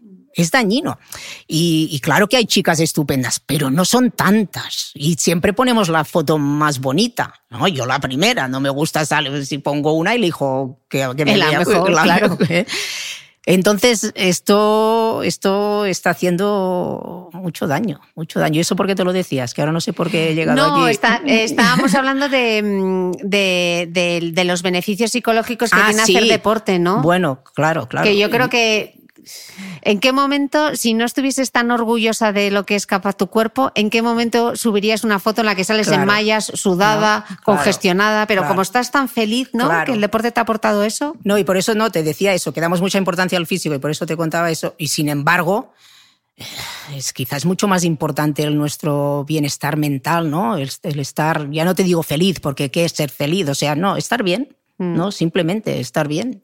es dañino. Y, claro que hay chicas estupendas, pero no son tantas. Y siempre ponemos la foto más bonita. ¿no? Yo la primera, no me gusta salir, si pongo una elijo que, que me la mejor, claro. Entonces, esto, esto está haciendo mucho daño, mucho daño. ¿Y eso por qué te lo decías? Que ahora no sé por qué he llegado no, aquí. Estábamos hablando de, de, de, los beneficios psicológicos que ah, tiene hacer deporte, ¿no? Bueno, claro, claro. Que yo creo que ¿En qué momento, si no estuvieses tan orgullosa de lo que es capaz tu cuerpo, en qué momento subirías una foto en la que sales en mallas, sudada, congestionada, pero como estás tan feliz, ¿no? Que el deporte te ha aportado eso. No, y por eso no, te decía eso, que damos mucha importancia al físico y por eso te contaba eso. Y sin embargo, es quizás mucho más importante el nuestro bienestar mental, ¿no? El, el, estar, ya no te digo feliz, porque ¿qué es ser feliz? O sea, no, estar bien, mm. ¿no? Simplemente estar bien.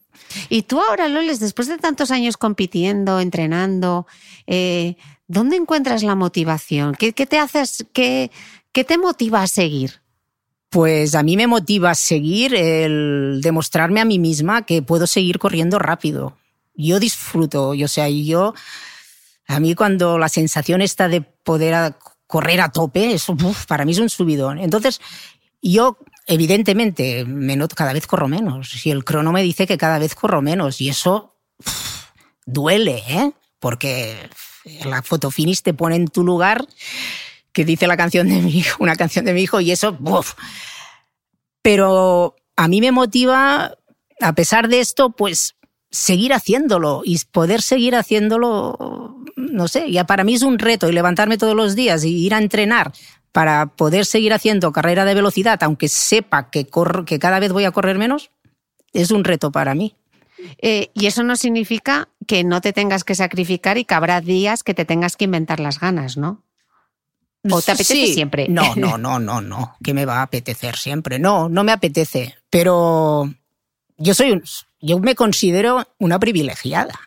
Y tú ahora, Loles, después de tantos años compitiendo, entrenando, eh, ¿dónde encuentras la motivación? ¿Qué, te haces, qué, te motiva a seguir? Pues a mí me motiva a seguir el demostrarme a mí misma que puedo seguir corriendo rápido. Yo disfruto, o sea, yo, a mí cuando la sensación está de poder correr a tope, eso para mí es un subidón. Entonces, yo evidentemente, me noto, cada vez corro menos. Y el crono me dice que cada vez corro menos. Y eso duele, ¿eh? Porque la fotofinish te pone en tu lugar, que dice la canción de mi hijo, una canción de mi hijo, y eso, Pero a mí me motiva, a pesar de esto, pues seguir haciéndolo y poder seguir haciéndolo, no sé, ya para mí es un reto y levantarme todos los días y ir a entrenar para poder seguir haciendo carrera de velocidad, aunque sepa que, corro, que cada vez voy a correr menos, es un reto para mí. Eh, y eso no significa que no te tengas que sacrificar y que habrá días que te tengas que inventar las ganas, ¿no? ¿O te apetece siempre? No, no, no, no, no. ¿Qué me va a apetecer siempre? No, no me apetece. Pero yo soy yo me considero una privilegiada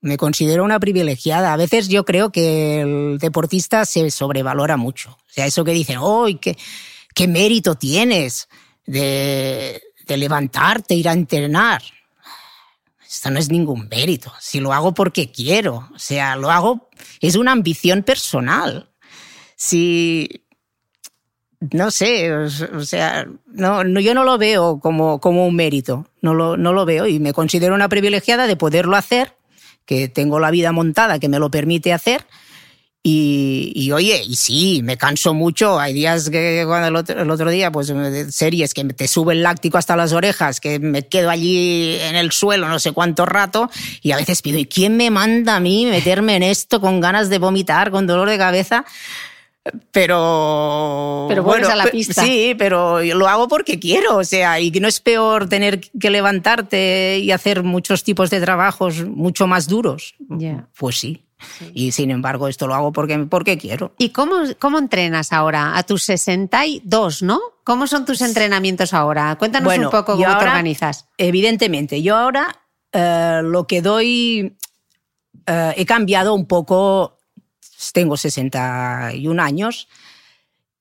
me considero una privilegiada. A veces yo creo que el deportista se sobrevalora mucho. O sea, eso que dicen, ¡ay, qué, mérito tienes de, de levantarte, ir a entrenar! Esto no es ningún mérito. Si lo hago porque quiero. O sea, lo hago, es una ambición personal. Si, no sé, o sea, no, no, yo no lo veo como, como un mérito, no lo, no lo veo y me considero una privilegiada de poderlo hacer que tengo la vida montada que me lo permite hacer. Y, oye, y sí, me canso mucho. Hay días que cuando el otro, día, pues series que te sube el láctico hasta las orejas, que me quedo allí en el suelo no sé cuánto rato, y a veces pido, ¿y quién me manda a mí meterme en esto con ganas de vomitar, con dolor de cabeza? Pero. Pero bueno, a la pista. Sí, pero lo hago porque quiero. O sea, y no es peor tener que levantarte y hacer muchos tipos de trabajos mucho más duros. Pues sí. Y sin embargo, esto lo hago porque, porque quiero. ¿Y cómo, cómo entrenas ahora? A tus 62, ¿no? ¿Cómo son tus entrenamientos ahora? Cuéntanos un poco cómo te organizas. Evidentemente, yo ahora eh, lo que doy. Eh, he cambiado un poco tengo 61 años.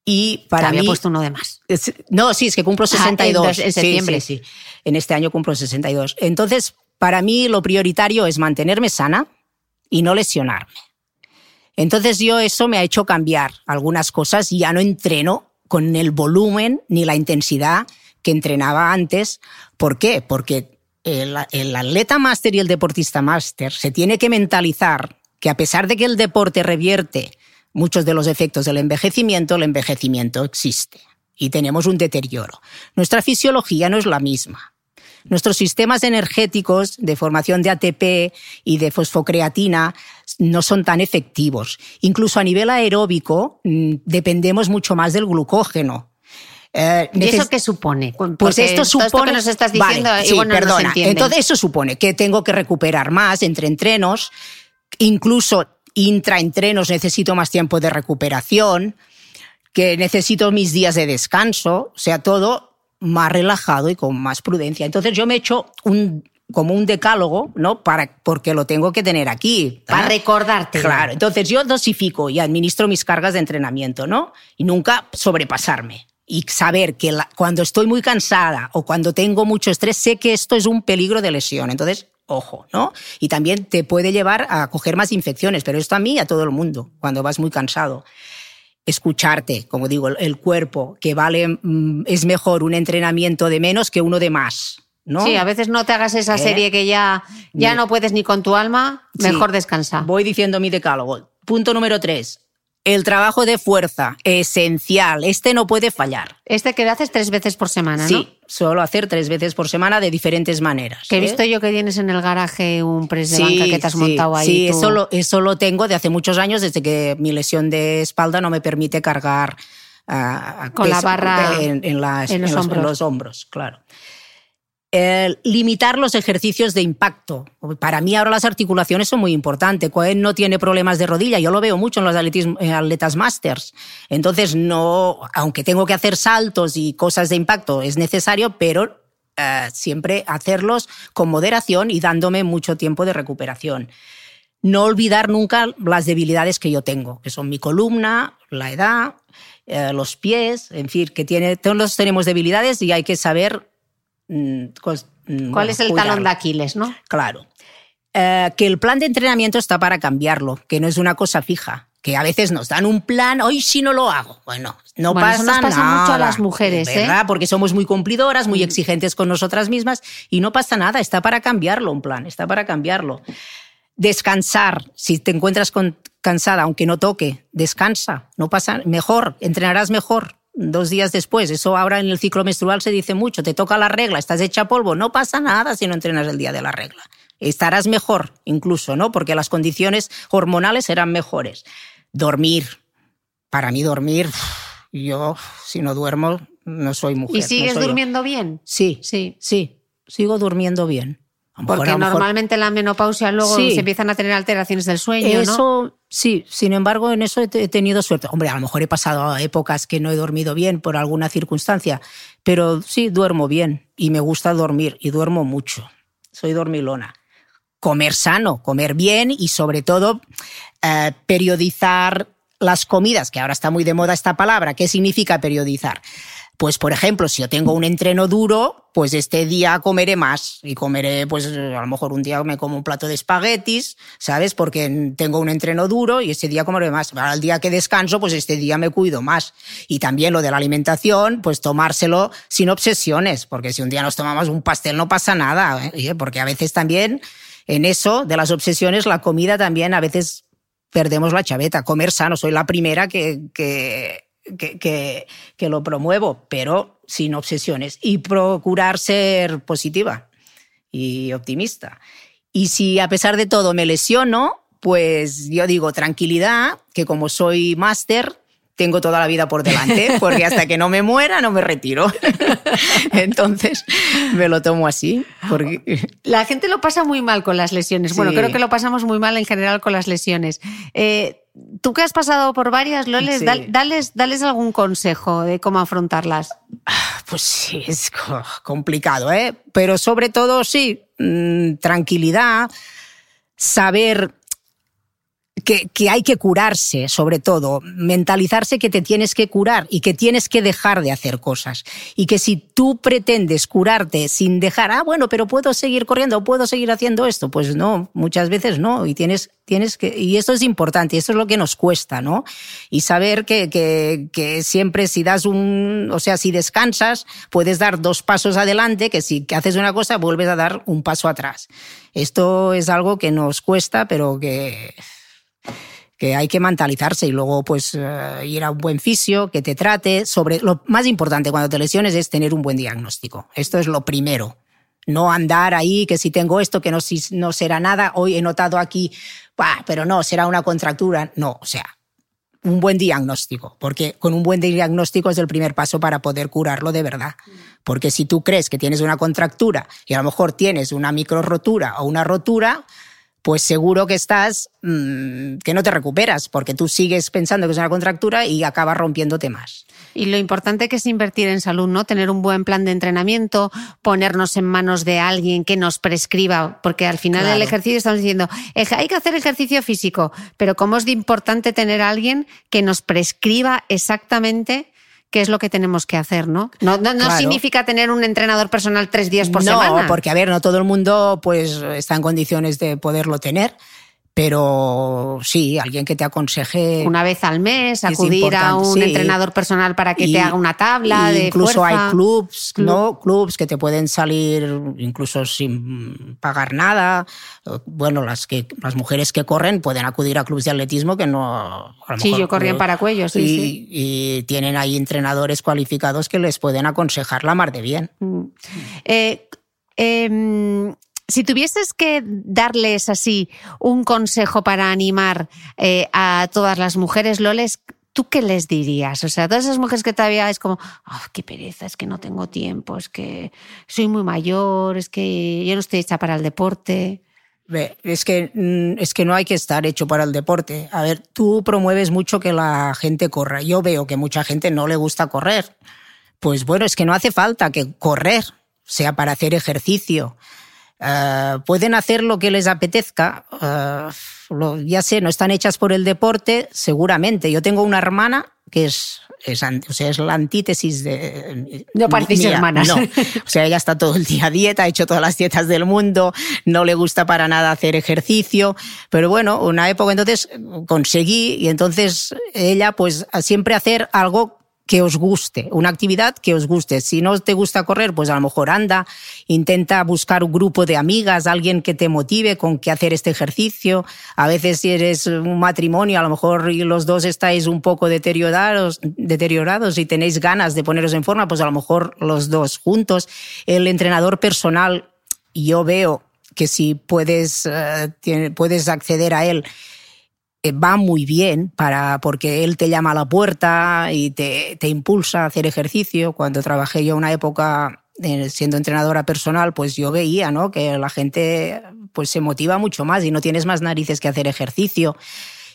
Y para Te había puesto uno de más. no, sí, es que cumplo 62. Ah, en, septiembre. Sí, sí, En este año cumplo 62. Entonces, para mí lo prioritario es mantenerme sana y no lesionarme. Entonces yo eso me ha hecho cambiar algunas cosas y ya no entreno con el volumen ni la intensidad que entrenaba antes. ¿Por qué? Porque el, el atleta máster y el deportista máster se tiene que mentalizar que a pesar de que el deporte revierte muchos de los efectos del envejecimiento, el envejecimiento existe y tenemos un deterioro. Nuestra fisiología no es la misma. Nuestros sistemas energéticos de formación de ATP y de fosfocreatina no son tan efectivos. Incluso a nivel aeróbico mm, dependemos mucho más del glucógeno. Eh, ¿Y eso qué supone? Pues esto supone. que nos estás diciendo, sí, perdona. Entonces, eso supone que tengo que recuperar más entre entrenos, incluso intraentrenos necesito más tiempo de recuperación, que necesito mis días de descanso, o sea, todo más relajado y con más prudencia. Entonces yo me he hecho un, como un decálogo, ¿no? Para, porque lo tengo que tener aquí. Para ¿ah? recordarte. Claro, entonces yo dosifico y administro mis cargas de entrenamiento, ¿no? Y nunca sobrepasarme. Y saber que la- cuando estoy muy cansada o cuando tengo mucho estrés, sé que esto es un peligro de lesión. Entonces, ojo, ¿no? Y también te puede llevar a coger más infecciones, pero esto a mí y a todo el mundo, cuando vas muy cansado escucharte, como digo, el- cuerpo, que vale, mm, es mejor un entrenamiento de menos que uno de más, ¿no? Sí, a veces no te hagas esa ¿Eh? serie que ya, ya no puedes ni con tu alma, Sí. mejor descansa. Voy diciendo mi decálogo. Punto número tres. El trabajo de fuerza, esencial. Este no puede fallar. Este que lo haces tres veces por semana, ¿no? Sí, solo hacer tres veces por semana de diferentes maneras. Que he ¿eh? visto yo que tienes en el garaje un press de banca que te has sí, montado ahí. Sí, tú. eso lo, eso lo tengo de hace muchos años, desde que mi lesión de espalda no me permite cargar ah, Con la barra en, en las- en los en los- en los hombros, claro. El limitar los ejercicios de impacto. Para mí ahora las articulaciones son muy importantes. Cohen no tiene problemas de rodilla, yo lo veo mucho en los atletas masters. Entonces, no, aunque tengo que hacer saltos y cosas de impacto, es necesario, pero eh, siempre hacerlos con moderación y dándome mucho tiempo de recuperación. No olvidar nunca las debilidades que yo tengo, que son mi columna, la edad, eh, los pies, en fin, que todos tenemos debilidades y hay que saber mm, mm, ¿Cuál es el cuidarlo. talón de Aquiles, no? Claro. Eh, que el plan de entrenamiento está para cambiarlo, que no es una cosa fija. Que a veces nos dan un plan, hoy sí no lo hago. Bueno, no Bueno, pasa eso nos pasa nada. mucho a las mujeres, ¿eh? Porque somos muy cumplidoras, muy exigentes con nosotras mismas y no pasa nada. Está para cambiarlo un plan, está para cambiarlo. Descansar. Si te encuentras con- cansada, aunque no toque, descansa. No pasa mejor, entrenarás mejor dos días después. Eso ahora en el ciclo menstrual se dice mucho. Te toca la regla, estás hecha polvo. No pasa nada si no entrenas el día de la regla. Estarás mejor incluso, ¿no? Porque las condiciones hormonales serán mejores. Dormir. Para mí dormir, yo si no duermo no soy mujer. ¿Y no sigues yo. durmiendo bien? Sí, Sí. sí, sigo durmiendo bien. Mejor- Porque mejor- normalmente en la menopausia luego Sí. se empiezan a tener alteraciones del sueño, ¿no? Sí, sin embargo, en eso he tenido suerte. Hombre, a lo mejor he pasado épocas que no he dormido bien por alguna circunstancia, pero sí duermo bien y me gusta dormir y duermo mucho. Soy dormilona. Comer sano, comer bien y sobre todo eh, periodizar las comidas, que ahora está muy de moda esta palabra. ¿Qué significa periodizar? Pues, por ejemplo, si yo tengo un entreno duro, pues este día comeré más y comeré, pues a lo mejor un día me como un plato de espaguetis, ¿sabes? Porque tengo un entreno duro y ese día comeré más. Ahora, el día que descanso, pues este día me cuido más. Y también lo de la alimentación, pues tomárselo sin obsesiones, porque si un día nos tomamos un pastel no pasa nada, ¿eh? porque a veces también en eso de las obsesiones, la comida también a veces perdemos la chaveta. Comer sano, soy la primera que, que, que, que, que lo promuevo, pero sin obsesiones. Y procurar ser positiva y optimista. Y si a pesar de todo me lesiono, pues yo digo tranquilidad, que como soy máster, tengo toda la vida por delante, porque hasta que no me muera no me retiro. Entonces me lo tomo así. Porque... La gente lo pasa muy mal con las lesiones. Bueno, creo que lo pasamos muy mal en general con las lesiones. Eh, Tú que has pasado por varias, Loles, Sí. dal- dales, dales algún consejo de cómo afrontarlas. Pues sí, es co- complicado, ¿eh? Pero sobre todo, sí, mm, tranquilidad, saber que, que hay que curarse, sobre todo, mentalizarse que te tienes que curar y que tienes que dejar de hacer cosas. Y que si tú pretendes curarte sin dejar, ah, bueno, pero puedo seguir corriendo, puedo seguir haciendo esto, pues no, muchas veces no. Y tienes, tienes que, y esto es importante, esto es lo que nos cuesta, ¿no? Y saber que, que, que siempre si das un, o sea, si descansas, puedes dar dos pasos adelante, que si que haces una cosa, vuelves a dar un paso atrás. Esto es algo que nos cuesta, pero que, que hay que mentalizarse y luego pues eh, ir a un buen fisio que te trate. Sobre lo más importante cuando te lesiones es tener un buen diagnóstico. Esto es lo primero. No andar ahí que si tengo esto que no, si, no será nada. Hoy he notado aquí "Bah, pero no será una contractura no o sea un buen diagnóstico, porque con un buen diagnóstico es el primer paso para poder curarlo de verdad. Porque si tú crees que tienes una contractura y a lo mejor tienes una micro rotura o una rotura, pues seguro que estás, mmm, que no te recuperas, porque tú sigues pensando que es una contractura y acabas rompiéndote más. Y lo importante que es invertir en salud, ¿no? Tener un buen plan de entrenamiento, ponernos en manos de alguien que nos prescriba, porque al final del ejercicio estamos diciendo, hay que hacer ejercicio físico, pero cómo es de importante tener a alguien que nos prescriba exactamente qué es lo que tenemos que hacer, ¿no? No, no, significa tener un entrenador personal tres días por semana. No, porque a ver, no todo el mundo pues está en condiciones de poderlo tener. Pero sí, alguien que te aconseje. Una vez al mes, acudir a un entrenador personal para que te haga una tabla de Incluso hay clubs, ¿no? Clubs que te pueden salir incluso sin pagar nada. Bueno, las, que, las mujeres que corren pueden acudir a clubs de atletismo que no. sí, yo corría en Paracuellos, sí, y, sí. Y tienen ahí entrenadores cualificados que les pueden aconsejar la mar de bien. Mm. Eh, em, si tuvieses que darles así un consejo para animar eh, a todas las mujeres, Loles, ¿tú qué les dirías? O sea, todas esas mujeres que todavía es como, oh, qué pereza, es que no tengo tiempo, es que soy muy mayor, es que yo no estoy hecha para el deporte. Es que, mm, es que no hay que estar hecho para el deporte. A ver, tú promueves mucho que la gente corra. Yo veo que mucha gente no le gusta correr. Pues bueno, es que no hace falta que correr sea para hacer ejercicio. Eh, pueden hacer lo que les apetezca. Eh, ya sé, no están hechas por el deporte, seguramente. Yo tengo una hermana que es, es, o sea, es la antítesis de... No parecéis hermanas. No. O sea, ella está todo el día a dieta, ha hecho todas las dietas del mundo, no le gusta para nada hacer ejercicio, pero bueno, una época entonces conseguí y entonces ella pues siempre hacer algo que os guste, una actividad que os guste. Si no te gusta correr, pues a lo mejor anda, intenta buscar un grupo de amigas, alguien que te motive con que hacer este ejercicio. A veces si eres un matrimonio, a lo mejor los dos estáis un poco deteriorados, deteriorados y tenéis ganas de poneros en forma, pues a lo mejor los dos juntos. El entrenador personal, yo veo que si puedes, eh, puedes acceder a él, va muy bien para, porque él te llama a la puerta y te, te impulsa a hacer ejercicio. Cuando trabajé yo una época eh, siendo entrenadora personal, pues yo veía ¿no? que la gente pues se motiva mucho más y no tienes más narices que hacer ejercicio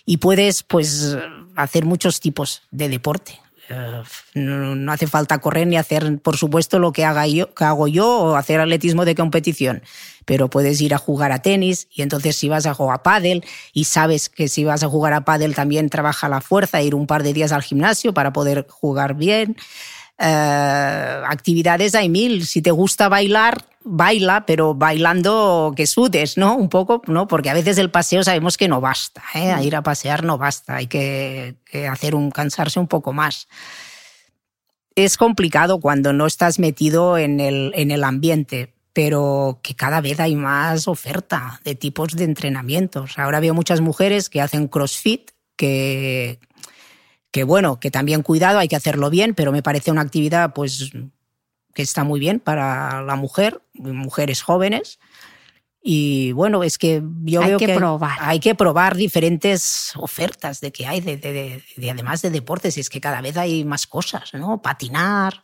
y puedes pues hacer muchos tipos de deporte. Eh, no, hace falta correr ni hacer, por supuesto, lo que, haga yo, que hago yo o hacer atletismo de competición pero puedes ir a jugar a tenis y entonces si vas a jugar a pádel y sabes que si vas a jugar a pádel también trabaja la fuerza, ir un par de días al gimnasio para poder jugar bien. Eh, actividades hay mil. Si te gusta bailar, baila, pero bailando que sudes, ¿no? Un poco, ¿no? Porque a veces el paseo sabemos que no basta, ¿eh? ir a pasear no basta, hay que, que hacer un cansarse un poco más es complicado cuando no estás metido en el, en el ambiente, pero que cada vez hay más oferta de tipos de entrenamientos. Ahora veo muchas mujeres que hacen CrossFit, que, que bueno, que también cuidado, hay que hacerlo bien, pero me parece una actividad pues que está muy bien para la mujer, mujeres jóvenes. Y bueno, es que yo hay veo que, que probar. hay que probar diferentes ofertas de que hay, de, de, de, además de deportes, es que cada vez hay más cosas, ¿no? Patinar,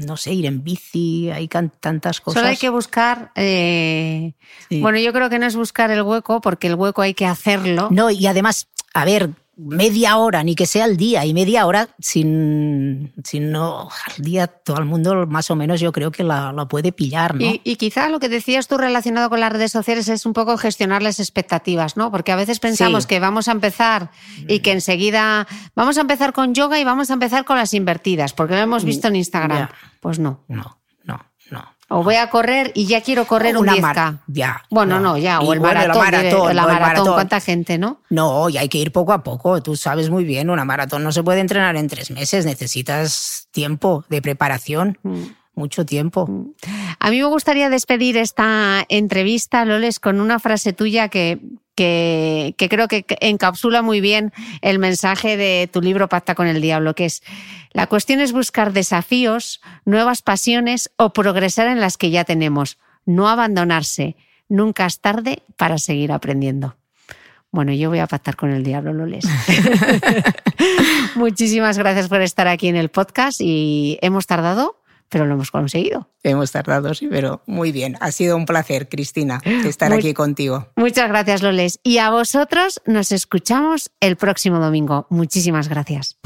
no sé, ir en bici, hay tantas cosas. Solo hay que buscar, eh... sí. bueno, yo creo que no es buscar el hueco, porque el hueco hay que hacerlo. No, y además, a ver, media hora, ni que sea al día, y media hora sin, sin no al día todo el mundo más o menos yo creo que la, la puede pillar, ¿no? Y, y, quizá lo que decías tú relacionado con las redes sociales es un poco gestionar las expectativas, ¿no? Porque a veces pensamos sí. que vamos a empezar y que enseguida vamos a empezar con yoga y vamos a empezar con las invertidas, porque lo hemos visto en Instagram. Pues no, no. O voy a correr y ya quiero correr Una un 10K. mar- ya, Bueno, no, no. ya. O el bueno, la maratón. maratón, diré, la el maratón, maratón. ¿cuánta gente, no? No, y hay que ir poco a poco. Tú sabes muy bien, una maratón no se puede entrenar en tres meses. Necesitas tiempo de preparación, Mm. mucho tiempo. A mí me gustaría despedir esta entrevista, Loles, con una frase tuya que, que, que, creo que encapsula muy bien el mensaje de tu libro Pacta con el Diablo, que es, la cuestión es buscar desafíos, nuevas pasiones o progresar en las que ya tenemos, no abandonarse. Nunca es tarde para seguir aprendiendo. Bueno, yo voy a pactar con el diablo, Loles. Muchísimas gracias por estar aquí en el podcast y hemos tardado, pero lo hemos conseguido. Hemos tardado, sí, pero muy bien. Ha sido un placer, Cristina, estar Muy- aquí contigo. Muchas gracias, Loles. Y a vosotros nos escuchamos el próximo domingo. Muchísimas gracias.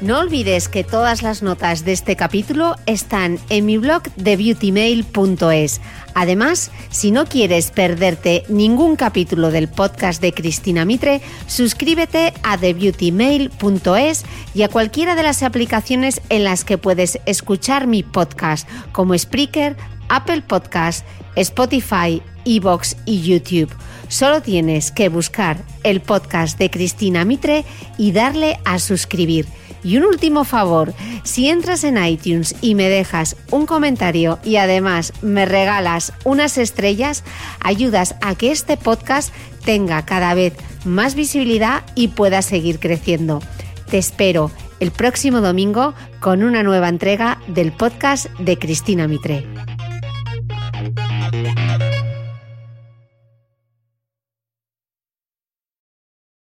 No olvides que todas las notas de este capítulo están en mi blog de beautymail.es. Además, si no quieres perderte ningún capítulo del podcast de Cristina Mitre, suscríbete a thebeautymail.es y a cualquiera de las aplicaciones en las que puedes escuchar mi podcast, como Spreaker, Apple Podcast, Spotify, Evox y YouTube. Solo tienes que buscar el podcast de Cristina Mitre y darle a suscribir. Y un último favor, si entras en iTunes y me dejas un comentario y además me regalas unas estrellas, ayudas a que este podcast tenga cada vez más visibilidad y pueda seguir creciendo. Te espero el próximo domingo con una nueva entrega del podcast de Cristina Mitre.